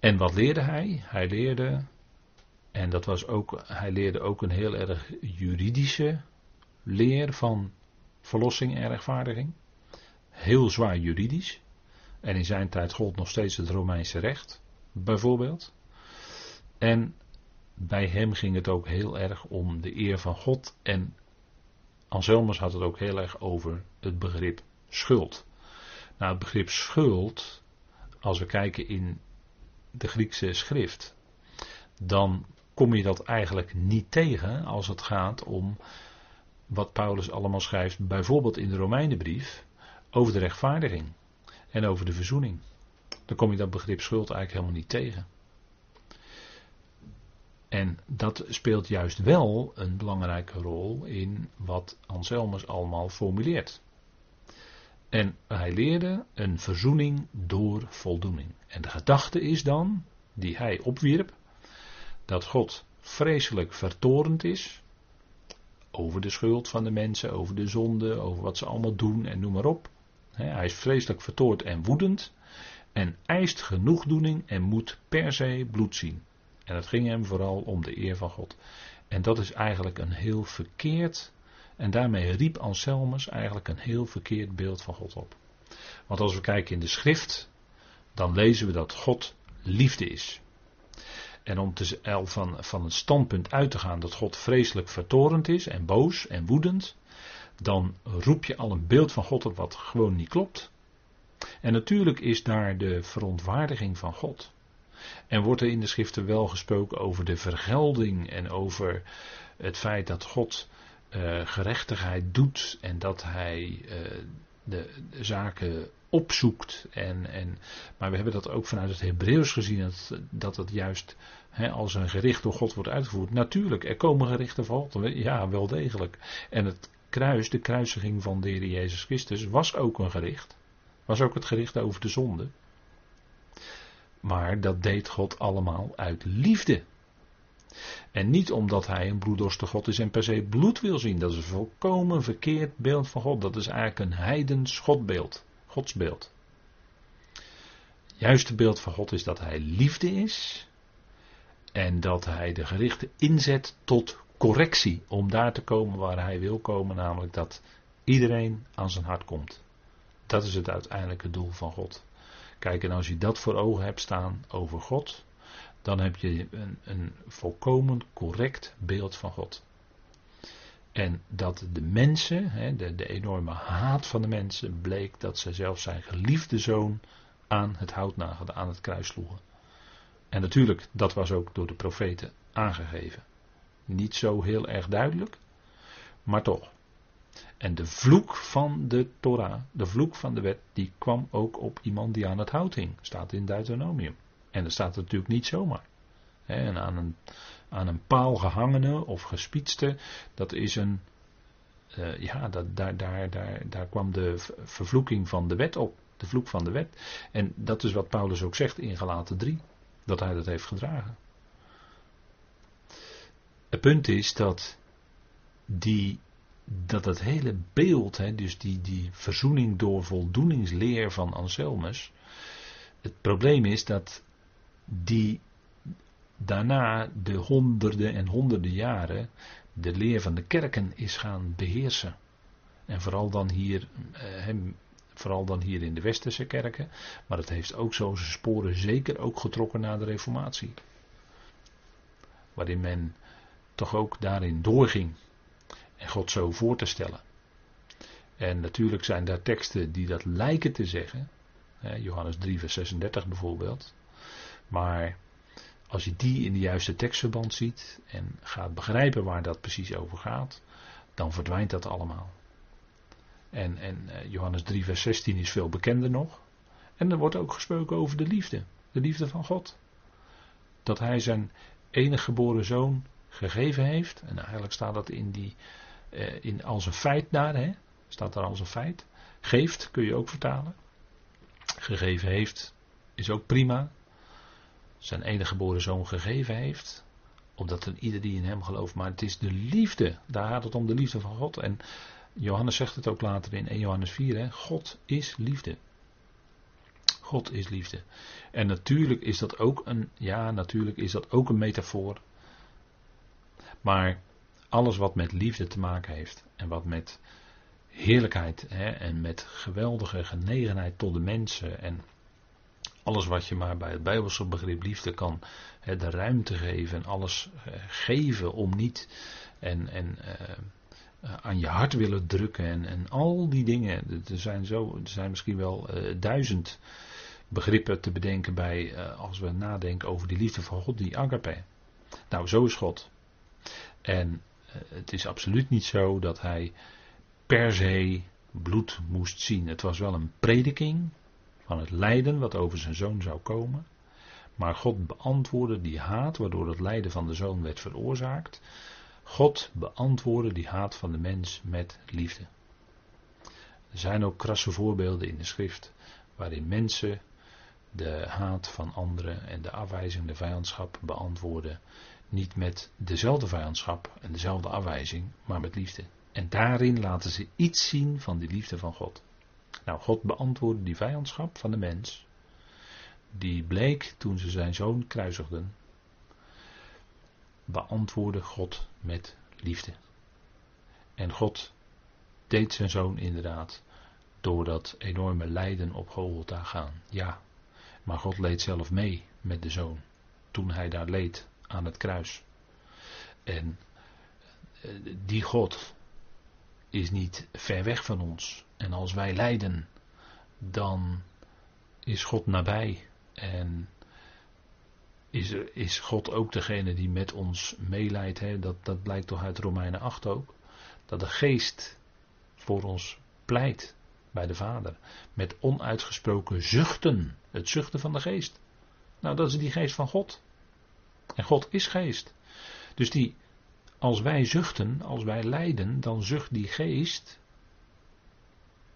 En wat leerde hij? Hij leerde, en dat was ook, hij leerde ook een heel erg juridische leer van verlossing en rechtvaardiging heel zwaar juridisch. En in zijn tijd gold nog steeds het Romeinse recht, bijvoorbeeld. En bij hem ging het ook heel erg om de eer van God. En Anselmus had het ook heel erg over het begrip schuld. Nou, het begrip schuld, als we kijken in de Griekse schrift, dan kom je dat eigenlijk niet tegen als het gaat om wat Paulus allemaal schrijft, bijvoorbeeld in de Romeinenbrief over de rechtvaardiging en over de verzoening. dan kom je dat begrip schuld eigenlijk helemaal niet tegen. En dat speelt juist wel een belangrijke rol in wat Anselmus allemaal formuleert. En hij leerde een verzoening door voldoening. En de gedachte is dan, die hij opwierp, dat God vreselijk vertorend is over de schuld van de mensen, over de zonde, over wat ze allemaal doen en noem maar op. Hij is vreselijk vertoord en woedend en eist genoegdoening en moet per se bloed zien. En het ging hem vooral om de eer van God. En dat is eigenlijk een heel verkeerd, en daarmee riep Anselmus eigenlijk een heel verkeerd beeld van God op. Want als we kijken in de schrift, dan lezen we dat God liefde is. En om te, van, van het standpunt uit te gaan dat God vreselijk vertorend is en boos en woedend, dan roep je al een beeld van God op wat gewoon niet klopt. En natuurlijk is daar de verontwaardiging van God. En wordt er in de schriften wel gesproken over de vergelding en over het feit dat God uh, gerechtigheid doet en dat hij uh, de, zaken opzoekt. En, en, maar we hebben dat ook vanuit het Hebreeuws gezien, dat, dat juist als een gericht door God wordt uitgevoerd. Natuurlijk, er komen gerichten van God, ja, wel degelijk. En het kruis, de kruisiging van de Heer Jezus Christus, was ook een gericht. Was ook het gericht over de zonde. Maar dat deed God allemaal uit liefde. En niet omdat hij een bloeddorstige God is en per se bloed wil zien. Dat is een volkomen verkeerd beeld van God. Dat is eigenlijk een heidens Godbeeld. Godsbeeld. Het juiste beeld van God is dat hij liefde is. En dat hij de gerichten inzet tot correctie. Om daar te komen waar hij wil komen. Namelijk dat iedereen aan zijn hart komt. Dat is het uiteindelijke doel van God. Kijk, en als je dat voor ogen hebt staan over God, dan heb je een, een volkomen correct beeld van God. En dat de mensen, de, de, enorme haat van de mensen, bleek dat ze zelfs zijn geliefde zoon aan het hout nagelden, aan het kruis sloegen. En natuurlijk, dat was ook door de profeten aangegeven. Niet zo heel erg duidelijk, maar toch. En de vloek van de Torah, de vloek van de wet, die kwam ook op iemand die aan het hout hing. Staat in Deuteronomium. En dat staat natuurlijk niet zomaar. en aan een, aan een paal gehangene of gespietste, dat is een. Uh, ja, dat, daar, daar, daar, daar kwam de vervloeking van de wet op. De vloek van de wet. En dat is wat Paulus ook zegt in Galaten 3. Dat hij dat heeft gedragen. Het punt is dat die dat het hele beeld, hè, dus die, die verzoening door voldoeningsleer van Anselmus, het probleem is dat die daarna de honderden en honderden jaren de leer van de kerken is gaan beheersen. En vooral dan hier, eh, vooral dan hier in de westerse kerken, maar het heeft ook zo zijn sporen zeker ook getrokken na de Reformatie. Waarin men toch ook daarin doorging en God zo voor te stellen. En natuurlijk zijn daar teksten die dat lijken te zeggen. Johannes 3, vers 36 bijvoorbeeld. Maar als je die in de juiste tekstverband ziet en gaat begrijpen waar dat precies over gaat, dan verdwijnt dat allemaal. En, en eh, Johannes 3, vers 16 is veel bekender nog. En er wordt ook gesproken over de liefde, de liefde van God. Dat hij zijn enige geboren zoon gegeven heeft. En eigenlijk staat dat in die eh, in, als een feit daar, hè? staat daar als een feit. Geeft kun je ook vertalen. Gegeven heeft is ook prima. Zijn enige geboren zoon gegeven heeft. Omdat een ieder die in hem gelooft. Maar het is de liefde. Daar gaat het om de liefde van God. En Johannes zegt het ook later in 1 Johannes 4. Hè? God is liefde. God is liefde. En natuurlijk is dat ook een, ja, natuurlijk is dat ook een metafoor. Maar alles wat met liefde te maken heeft en wat met heerlijkheid hè, en met geweldige genegenheid tot de mensen en alles wat je maar bij het Bijbelse begrip liefde kan, hè, de ruimte geven en alles eh, geven om niet en, en eh, aan je hart willen drukken en, en al die dingen. Er zijn, zo, er zijn misschien wel uh, duizend begrippen te bedenken bij als we nadenken over die liefde van God, die agape. Nou, zo is God. En eh, het is absoluut niet zo dat hij per se bloed moest zien. Het was wel een prediking van het lijden wat over zijn zoon zou komen. Maar God beantwoordde die haat waardoor het lijden van de zoon werd veroorzaakt. God beantwoordde die haat van de mens met liefde. Er zijn ook krasse voorbeelden in de schrift waarin mensen de haat van anderen en de afwijzing, de vijandschap beantwoorden. Niet met dezelfde vijandschap en dezelfde afwijzing, maar met liefde. En daarin laten ze iets zien van die liefde van God. Nou, God beantwoordde die vijandschap van de mens. Die bleek toen ze zijn zoon kruisigden. Beantwoordde God met liefde. En God deed zijn zoon inderdaad door dat enorme lijden op Golgotha gaan. Ja, maar God leed zelf mee met de zoon toen hij daar leed aan het kruis. En eh, die God is niet ver weg van ons. En als wij lijden, dan is God nabij. En is, is God ook degene die met ons meeleidt. Hè? Dat, dat blijkt toch uit Romeinen 8 ook. Dat de geest voor ons pleit bij de Vader. Met onuitgesproken zuchten. Het zuchten van de geest. Nou, dat is die geest van God. En God is geest. Dus die, als wij zuchten, als wij lijden, dan zucht die geest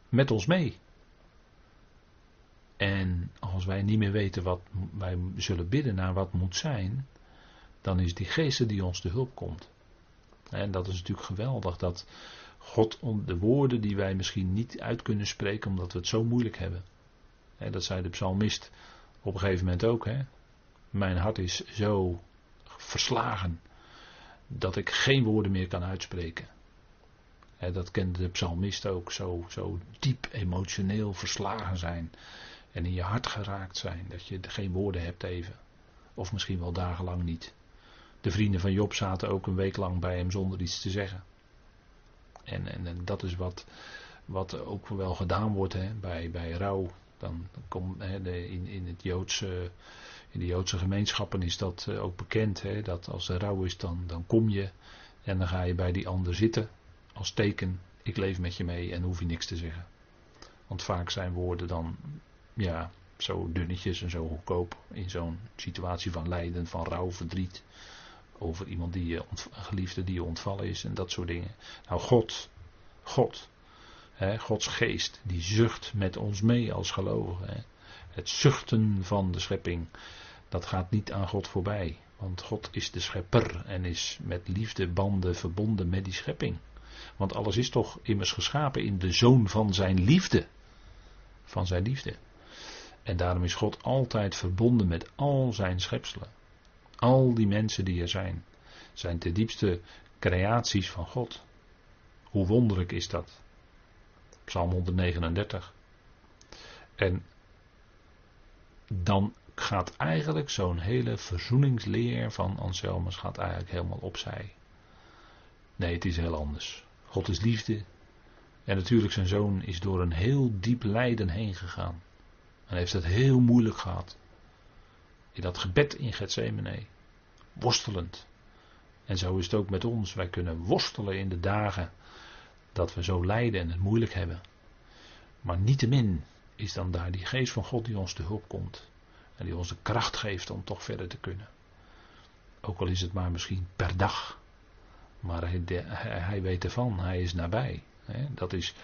met ons mee. En als wij niet meer weten wat wij zullen bidden naar wat moet zijn, dan is die geest die ons te hulp komt. En dat is natuurlijk geweldig dat God de woorden die wij misschien niet uit kunnen spreken omdat we het zo moeilijk hebben. dat zei de psalmist op een gegeven moment ook. Hè? Mijn hart is zo verslagen dat ik geen woorden meer kan uitspreken. dat kende de psalmist ook, zo, zo diep emotioneel verslagen zijn en in je hart geraakt zijn, dat je geen woorden hebt even. Of misschien wel dagenlang niet. De vrienden van Job zaten ook een week lang bij hem zonder iets te zeggen. En, en, en dat is wat, wat ook wel gedaan wordt hè, bij, bij rouw. Dan, dan kom, hè, de, in, in, het Joodse, in de Joodse gemeenschappen is dat eh, ook bekend. Hè, dat als er rouw is, dan, dan kom je en dan ga je bij die ander zitten. Als teken, ik leef met je mee en hoef je niks te zeggen. Want vaak zijn woorden dan ja, zo dunnetjes en zo goedkoop in zo'n situatie van lijden, van rouw, verdriet over iemand die je, geliefde die je ontvallen is en dat soort dingen. Nou, God, God, hè, Gods geest, die zucht met ons mee als gelovigen. Het zuchten van de schepping, dat gaat niet aan God voorbij. Want God is de schepper en is met liefdebanden verbonden met die schepping. Want alles is toch immers geschapen in de zoon van zijn liefde. Van zijn liefde. En daarom is God altijd verbonden met al zijn schepselen. Al die mensen die er zijn, zijn de diepste creaties van God. Hoe wonderlijk is dat? Psalm 139. En dan gaat eigenlijk zo'n hele verzoeningsleer van Anselmus gaat eigenlijk helemaal opzij. Nee, het is heel anders. God is liefde. En natuurlijk zijn zoon is door een heel diep lijden heen gegaan. En heeft het heel moeilijk gehad. In dat gebed in Gethsemane. Worstelend. En zo is het ook met ons. Wij kunnen worstelen in de dagen dat we zo lijden en het moeilijk hebben. Maar niettemin is dan daar die geest van God die ons te hulp komt. En die ons de kracht geeft om toch verder te kunnen. Ook al is het maar misschien per dag. Maar hij, hij weet ervan, hij is nabij. Dat is,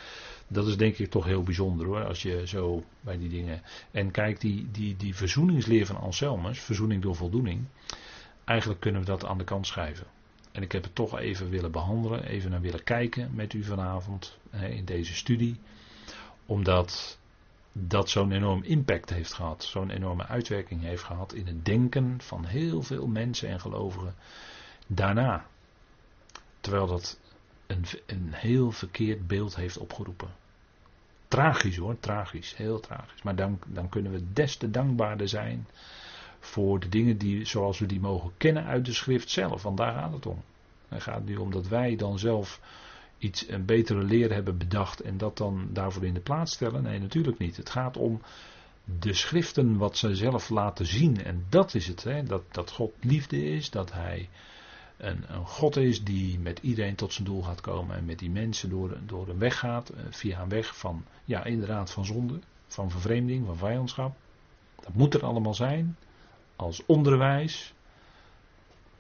dat is denk ik toch heel bijzonder hoor, als je zo bij die dingen. En kijk, die, die, die verzoeningsleer van Anselmus, verzoening door voldoening, eigenlijk kunnen we dat aan de kant schrijven. En ik heb het toch even willen behandelen, even naar willen kijken met u vanavond in deze studie, omdat dat zo'n enorm impact heeft gehad, zo'n enorme uitwerking heeft gehad in het denken van heel veel mensen en gelovigen daarna. Terwijl dat een, een heel verkeerd beeld heeft opgeroepen. Tragisch hoor, tragisch, heel tragisch. Maar dan, dan kunnen we des te dankbaarder zijn voor de dingen die, zoals we die mogen kennen uit de schrift zelf. Want daar gaat het om. Het gaat niet om dat wij dan zelf iets, een betere leer hebben bedacht en dat dan daarvoor in de plaats stellen. Nee, natuurlijk niet. Het gaat om de schriften wat ze zelf laten zien. En dat is het. Hè? Dat, dat God liefde is, dat Hij een, een, God is die met iedereen tot zijn doel gaat komen en met die mensen door, door een weg gaat, eh, via een weg van, ja inderdaad van zonde. van vervreemding, van vijandschap. Dat moet er allemaal zijn, als onderwijs.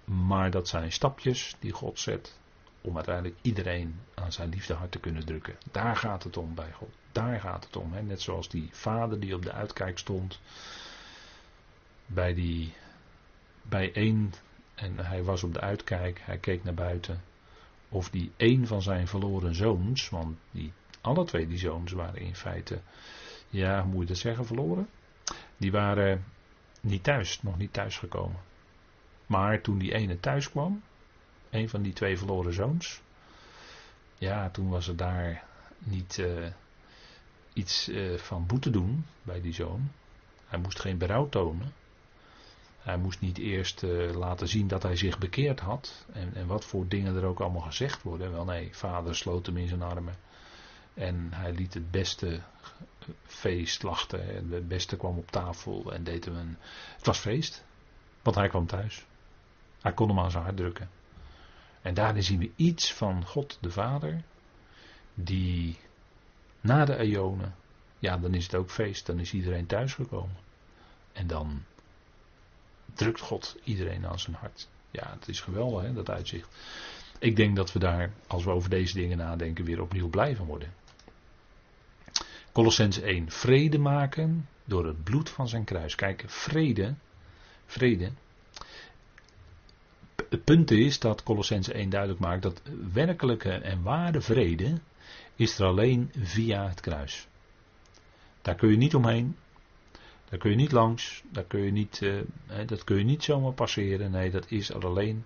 Maar dat zijn stapjes die God zet om uiteindelijk iedereen aan zijn liefdehart te kunnen drukken. Daar gaat het om bij God. Daar gaat het om. Hè? Net zoals die vader die op de uitkijk stond. Bij die. Bij één. En hij was op de uitkijk. Hij keek naar buiten. Of die één van zijn verloren zoons. Want die, alle twee die zoons waren in feite. Ja, hoe moet je dat zeggen? Verloren? Die waren niet thuis. Nog niet thuis gekomen. Maar toen die ene thuis kwam. Een van die twee verloren zoons. Ja, toen was er daar niet. Uh, iets uh, van boete doen bij die zoon. Hij moest geen berouw tonen. Hij moest niet eerst uh, laten zien dat hij zich bekeerd had. En, en wat voor dingen er ook allemaal gezegd worden. Wel nee, vader sloot hem in zijn armen. En hij liet het beste feest slachten. En het beste kwam op tafel en deed hem een. Het was feest. Want hij kwam thuis. Hij kon hem aan zijn hart drukken. En daarin zien we iets van God de Vader. Die na de eonen, ja, dan is het ook feest, dan is iedereen thuisgekomen. En dan drukt God iedereen aan zijn hart. Ja, het is geweldig, hè, dat uitzicht. Ik denk dat we daar, als we over deze dingen nadenken, weer opnieuw blij van worden. Colossens 1. Vrede maken door het bloed van zijn kruis. Kijk, vrede, vrede. Het punt is dat Colossens 1 duidelijk maakt dat werkelijke en ware vrede is er alleen via het kruis. Daar kun je niet omheen. Daar kun je niet langs. Daar kun je niet, uh, dat kun je niet zomaar passeren. Nee, dat is er alleen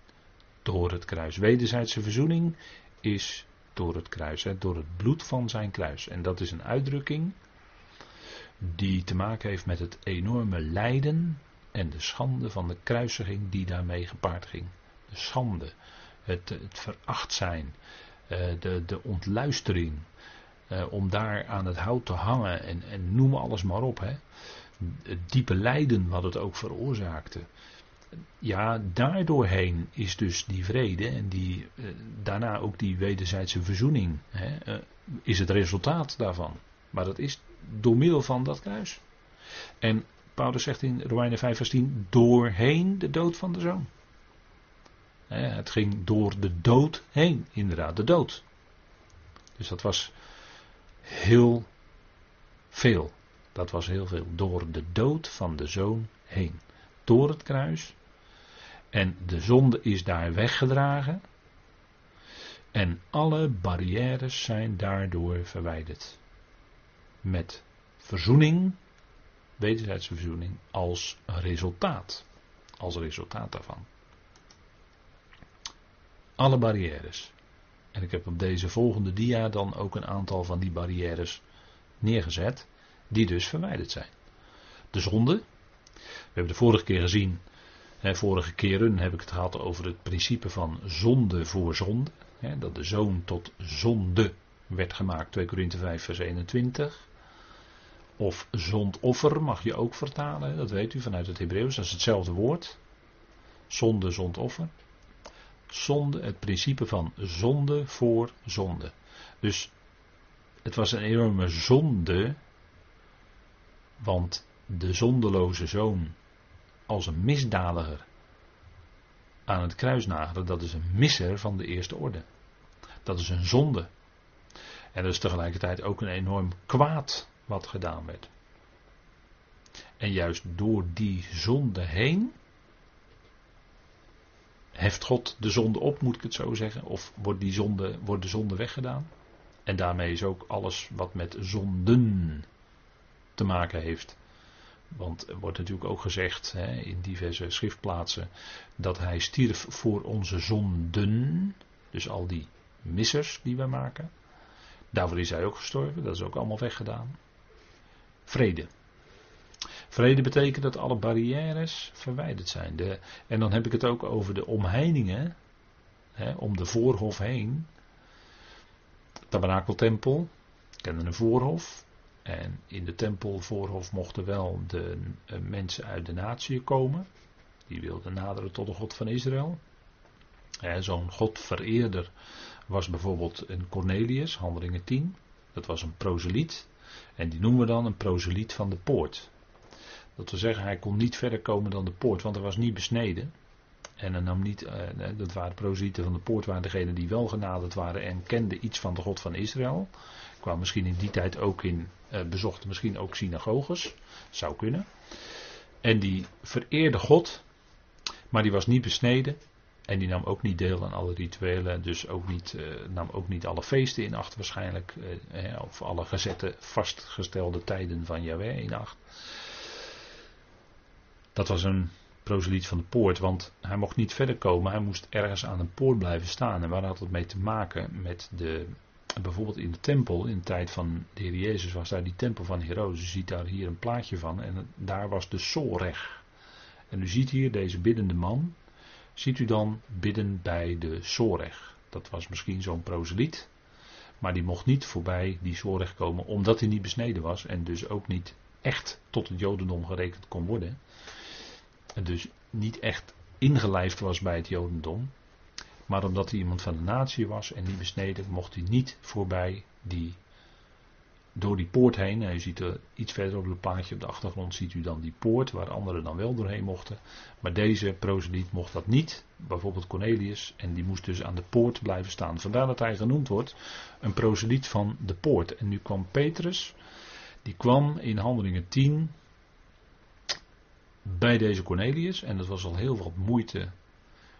door het kruis. Wederzijdse verzoening is door het kruis. Hè, door het bloed van zijn kruis. En dat is een uitdrukking die te maken heeft met het enorme lijden en de schande van de kruisiging die daarmee gepaard ging. De schande, het, het veracht zijn, eh, de, de ontluistering. Eh, om daar aan het hout te hangen en, en noem alles maar op. Hè. Het diepe lijden wat het ook veroorzaakte. Ja, daardoorheen is dus die vrede en die, eh, daarna ook die wederzijdse verzoening. Hè, is het resultaat daarvan. Maar dat is door middel van dat kruis. En Paulus zegt in Romeinen 5 vers 10, doorheen de dood van de zoon. Het ging door de dood heen, inderdaad, de dood. Dus dat was heel veel. Dat was heel veel. Door de dood van de zoon heen. Door het kruis. En de zonde is daar weggedragen. En alle barrières zijn daardoor verwijderd. Met verzoening, wederzijdse verzoening, als resultaat. Als resultaat daarvan. Alle barrières. En ik heb op deze volgende dia dan ook een aantal van die barrières neergezet, die dus verwijderd zijn. De zonde. We hebben de vorige keer gezien, hè, vorige keren heb ik het gehad over het principe van zonde voor zonde. Hè, dat de zoon tot zonde werd gemaakt, 2 Korinthe 5 vers 21. Of zondoffer mag je ook vertalen, dat weet u vanuit het Hebreeuws, dat is hetzelfde woord. Zonde, zondoffer zonde, het principe van zonde voor zonde. Dus het was een enorme zonde, want de zondeloze zoon als een misdadiger aan het kruis nagelen, dat is een misser van de eerste orde. Dat is een zonde. En dat is tegelijkertijd ook een enorm kwaad wat gedaan werd. En juist door die zonde heen heft God de zonde op, moet ik het zo zeggen? Of wordt, die zonde, wordt de zonde weggedaan? En daarmee is ook alles wat met zonden te maken heeft. Want er wordt natuurlijk ook gezegd hè, in diverse schriftplaatsen dat hij stierf voor onze zonden. Dus al die missers die we maken. Daarvoor is hij ook gestorven, dat is ook allemaal weggedaan. Vrede. Vrede betekent dat alle barrières verwijderd zijn. De, en dan heb ik het ook over de omheiningen, hè, om de voorhof heen. Tabernakeltempel kende een voorhof. En in de tempelvoorhof mochten wel de uh, mensen uit de natie komen. Die wilden naderen tot de God van Israël. Zo'n Godvereerder was bijvoorbeeld een Cornelius, handelingen 10. Dat was een proseliet. En die noemen we dan een proseliet van de poort. Dat wil zeggen, hij kon niet verder komen dan de poort, want hij was niet besneden. En hij nam niet, uh, dat waren proselieten van de poort, waren degenen die wel genaderd waren en kenden iets van de God van Israël. Kwam misschien in die tijd ook in, uh, bezochten misschien ook synagoges, zou kunnen. En die vereerde God, maar die was niet besneden. En die nam ook niet deel aan alle rituelen, dus ook niet, uh, nam ook niet alle feesten in acht waarschijnlijk. Of alle gezette, vastgestelde tijden van Yahweh in acht. Dat was een proseliet van de poort, want hij mocht niet verder komen. Hij moest ergens aan een poort blijven staan. En waar had het mee te maken? Met de, bijvoorbeeld in de tempel, in de tijd van de Heer Jezus was daar die tempel van Herodes. U ziet daar hier een plaatje van. En daar was de Soreg. En u ziet hier deze biddende man, ziet u dan bidden bij de Soreg. Dat was misschien zo'n proseliet, maar die mocht niet voorbij die Soreg komen omdat hij niet besneden was en dus ook niet echt tot het Jodendom gerekend kon worden. Dus niet echt ingelijfd was bij het Jodendom. Maar omdat hij iemand van de natie was en niet besneden, mocht hij niet voorbij die door die poort heen. En u ziet er iets verder op het plaatje op de achtergrond ziet u dan die poort waar anderen dan wel doorheen mochten. Maar deze proseliet mocht dat niet. Bijvoorbeeld Cornelius. En die moest dus aan de poort blijven staan. Vandaar dat hij genoemd wordt een proseliet van de poort. En nu kwam Petrus. Die kwam in handelingen 10 bij deze Cornelius. En dat was al heel wat moeite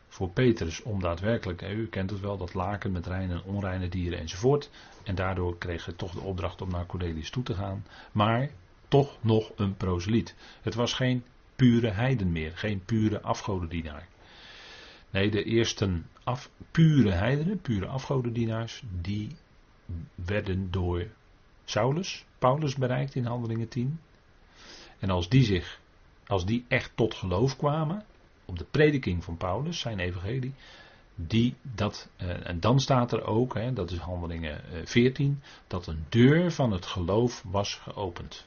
voor Petrus om daadwerkelijk, u kent het wel, dat laken met reine en onreine dieren enzovoort. En daardoor kreeg hij toch de opdracht om naar Cornelius toe te gaan. Maar toch nog een proseliet. Het was geen pure heiden meer, geen pure afgodendienaar. Nee, de eerste af, pure heidenen, pure afgodendienaars, die werden door Saulus, Paulus bereikt in Handelingen 10. En als die zich, als die echt tot geloof kwamen, op de prediking van Paulus, zijn evangelie, die dat, eh, en dan staat er ook, hè, dat is handelingen eh, 14, dat een deur van het geloof was geopend.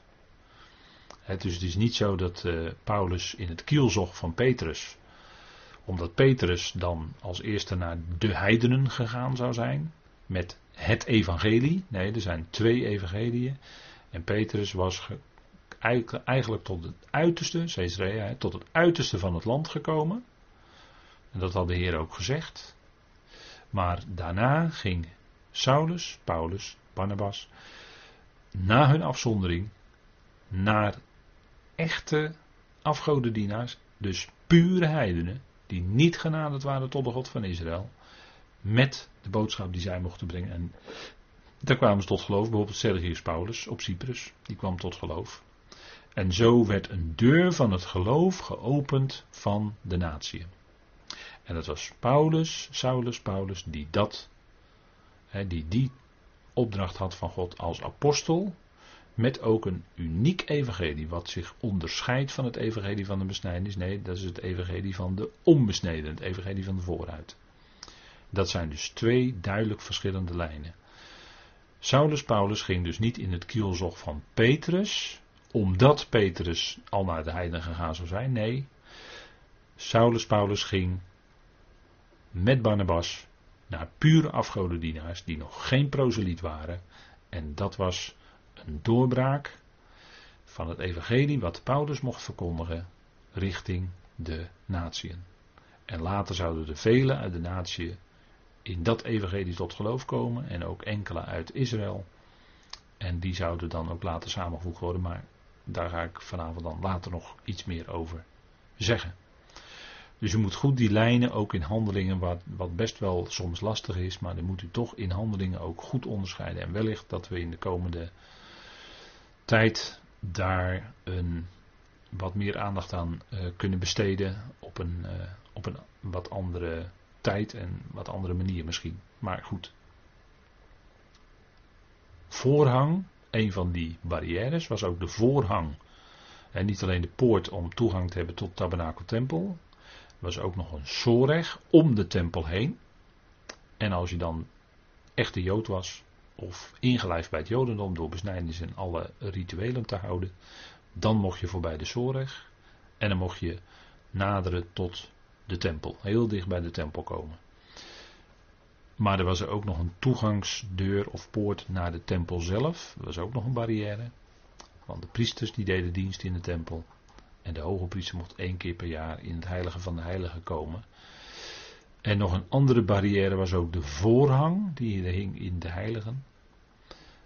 Het, dus het is niet zo dat eh, Paulus in het kiel zocht van Petrus, omdat Petrus dan als eerste naar de heidenen gegaan zou zijn, met het evangelie. Nee, er zijn twee evangeliën. En Petrus was eigenlijk tot het uiterste, Caesarea, tot het uiterste van het land gekomen. En dat had de Heer ook gezegd. Maar daarna ging Saulus, Paulus, Barnabas, na hun afzondering, naar echte afgodendienaars, dus pure heidenen, die niet genaderd waren tot de God van Israël, met de boodschap die zij mochten brengen. En daar kwamen ze tot geloof, bijvoorbeeld Sergius Paulus op Cyprus, die kwam tot geloof. En zo werd een deur van het geloof geopend van de natie. En dat was Paulus, Saulus, Paulus, die dat, die die opdracht had van God als apostel, met ook een uniek evangelie, wat zich onderscheidt van het evangelie van de besnijdenis. Nee, dat is het evangelie van de onbesneden, het evangelie van de vooruit. Dat zijn dus twee duidelijk verschillende lijnen. Saulus Paulus ging dus niet in het kielzog van Petrus, omdat Petrus al naar de heiden gegaan zou zijn. Nee, Saulus Paulus ging met Barnabas naar pure afgodendienaars die nog geen proseliet waren. En dat was een doorbraak van het evangelie wat Paulus mocht verkondigen richting de natieën. En later zouden er velen uit de natie in dat evangelie tot geloof komen en ook enkele uit Israël. En die zouden dan ook later samengevoegd worden, maar daar ga ik vanavond dan later nog iets meer over zeggen. Dus u moet goed die lijnen ook in handelingen, wat, wat best wel soms lastig is, maar dan moet u toch in handelingen ook goed onderscheiden. En wellicht dat we in de komende tijd daar een, wat meer aandacht aan uh, kunnen besteden op een, uh, op een wat andere tijd en wat andere manier misschien. Maar goed. Voorhang, een van die barrières, was ook de voorhang. En niet alleen de poort om toegang te hebben tot tabernakeltempel. Er was ook nog een soreg om de tempel heen. En als je dan echte jood was, of ingelijfd bij het jodendom door besnijdenis en alle rituelen te houden, dan mocht je voorbij de soreg. En dan mocht je naderen tot de tempel. Heel dicht bij de tempel komen. Maar er was er ook nog een toegangsdeur of poort naar de tempel zelf. Dat was ook nog een barrière. Want de priesters die deden dienst in de tempel. En de hoge priester mocht één keer per jaar in het heilige van de heiligen komen. En nog een andere barrière was ook de voorhang die hing in de heiligen.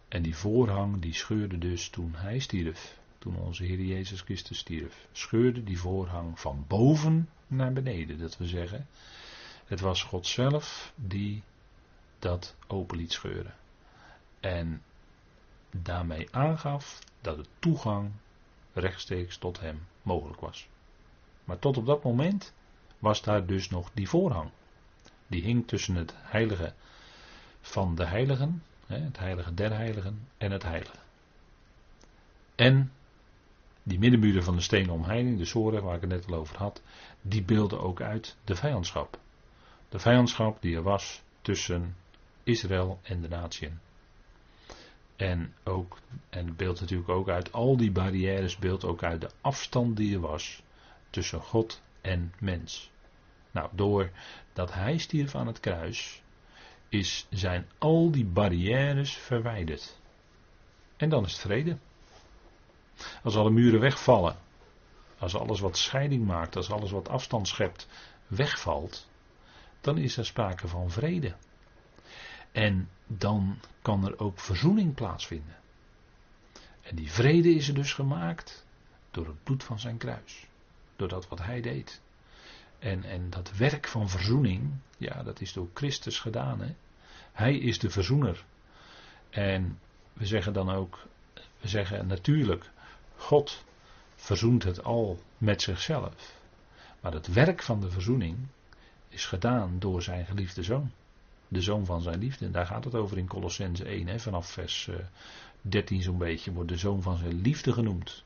En die voorhang die scheurde dus toen hij stierf. Toen onze Heer Jezus Christus stierf. Scheurde die voorhang van boven naar beneden. Dat we zeggen, het was God zelf die dat open liet scheuren. En daarmee aangaf dat de toegang rechtstreeks tot hem mogelijk was. Maar tot op dat moment was daar dus nog die voorhang. Die hing tussen het heilige van de heiligen, het heilige der heiligen en het heilige. En die middenmuren van de stenen omheining, de zoren waar ik het net al over had, die beelden ook uit de vijandschap. De vijandschap die er was tussen Israël en de natieën. En, ook, en het beeldt natuurlijk ook uit al die barrières, beeldt ook uit de afstand die er was tussen God en mens. Nou, doordat hij stierf aan het kruis, is, zijn al die barrières verwijderd. En dan is het vrede. Als alle muren wegvallen, als alles wat scheiding maakt, als alles wat afstand schept, wegvalt, dan is er sprake van vrede. En dan kan er ook verzoening plaatsvinden. En die vrede is er dus gemaakt door het bloed van zijn kruis. Door dat wat hij deed. En, en dat werk van verzoening, ja, dat is door Christus gedaan. Hè? Hij is de verzoener. En we zeggen dan ook, we zeggen natuurlijk, God verzoent het al met zichzelf. Maar het werk van de verzoening is gedaan door zijn geliefde zoon de zoon van zijn liefde. En daar gaat het over in Colossense 1, hè, vanaf vers 13 eh, zo'n beetje, wordt de zoon van zijn liefde genoemd.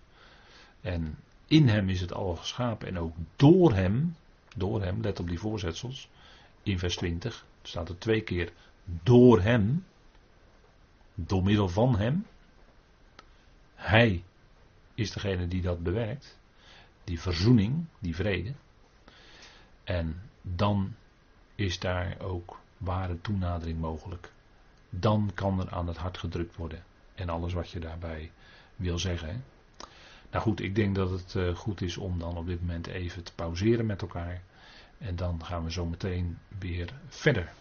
En in hem is het al geschapen en ook door hem, door hem, let op die voorzetsels, in vers 20 staat er twee keer door hem, door middel van hem. Hij is degene die dat bewerkt, die verzoening, die vrede. En dan is daar ook ware toenadering mogelijk. Dan kan er aan het hart gedrukt worden. En alles wat je daarbij wil zeggen. Hè? Nou goed, ik denk dat het uh, goed is om dan op dit moment even te pauzeren met elkaar. En dan gaan we zo meteen weer verder.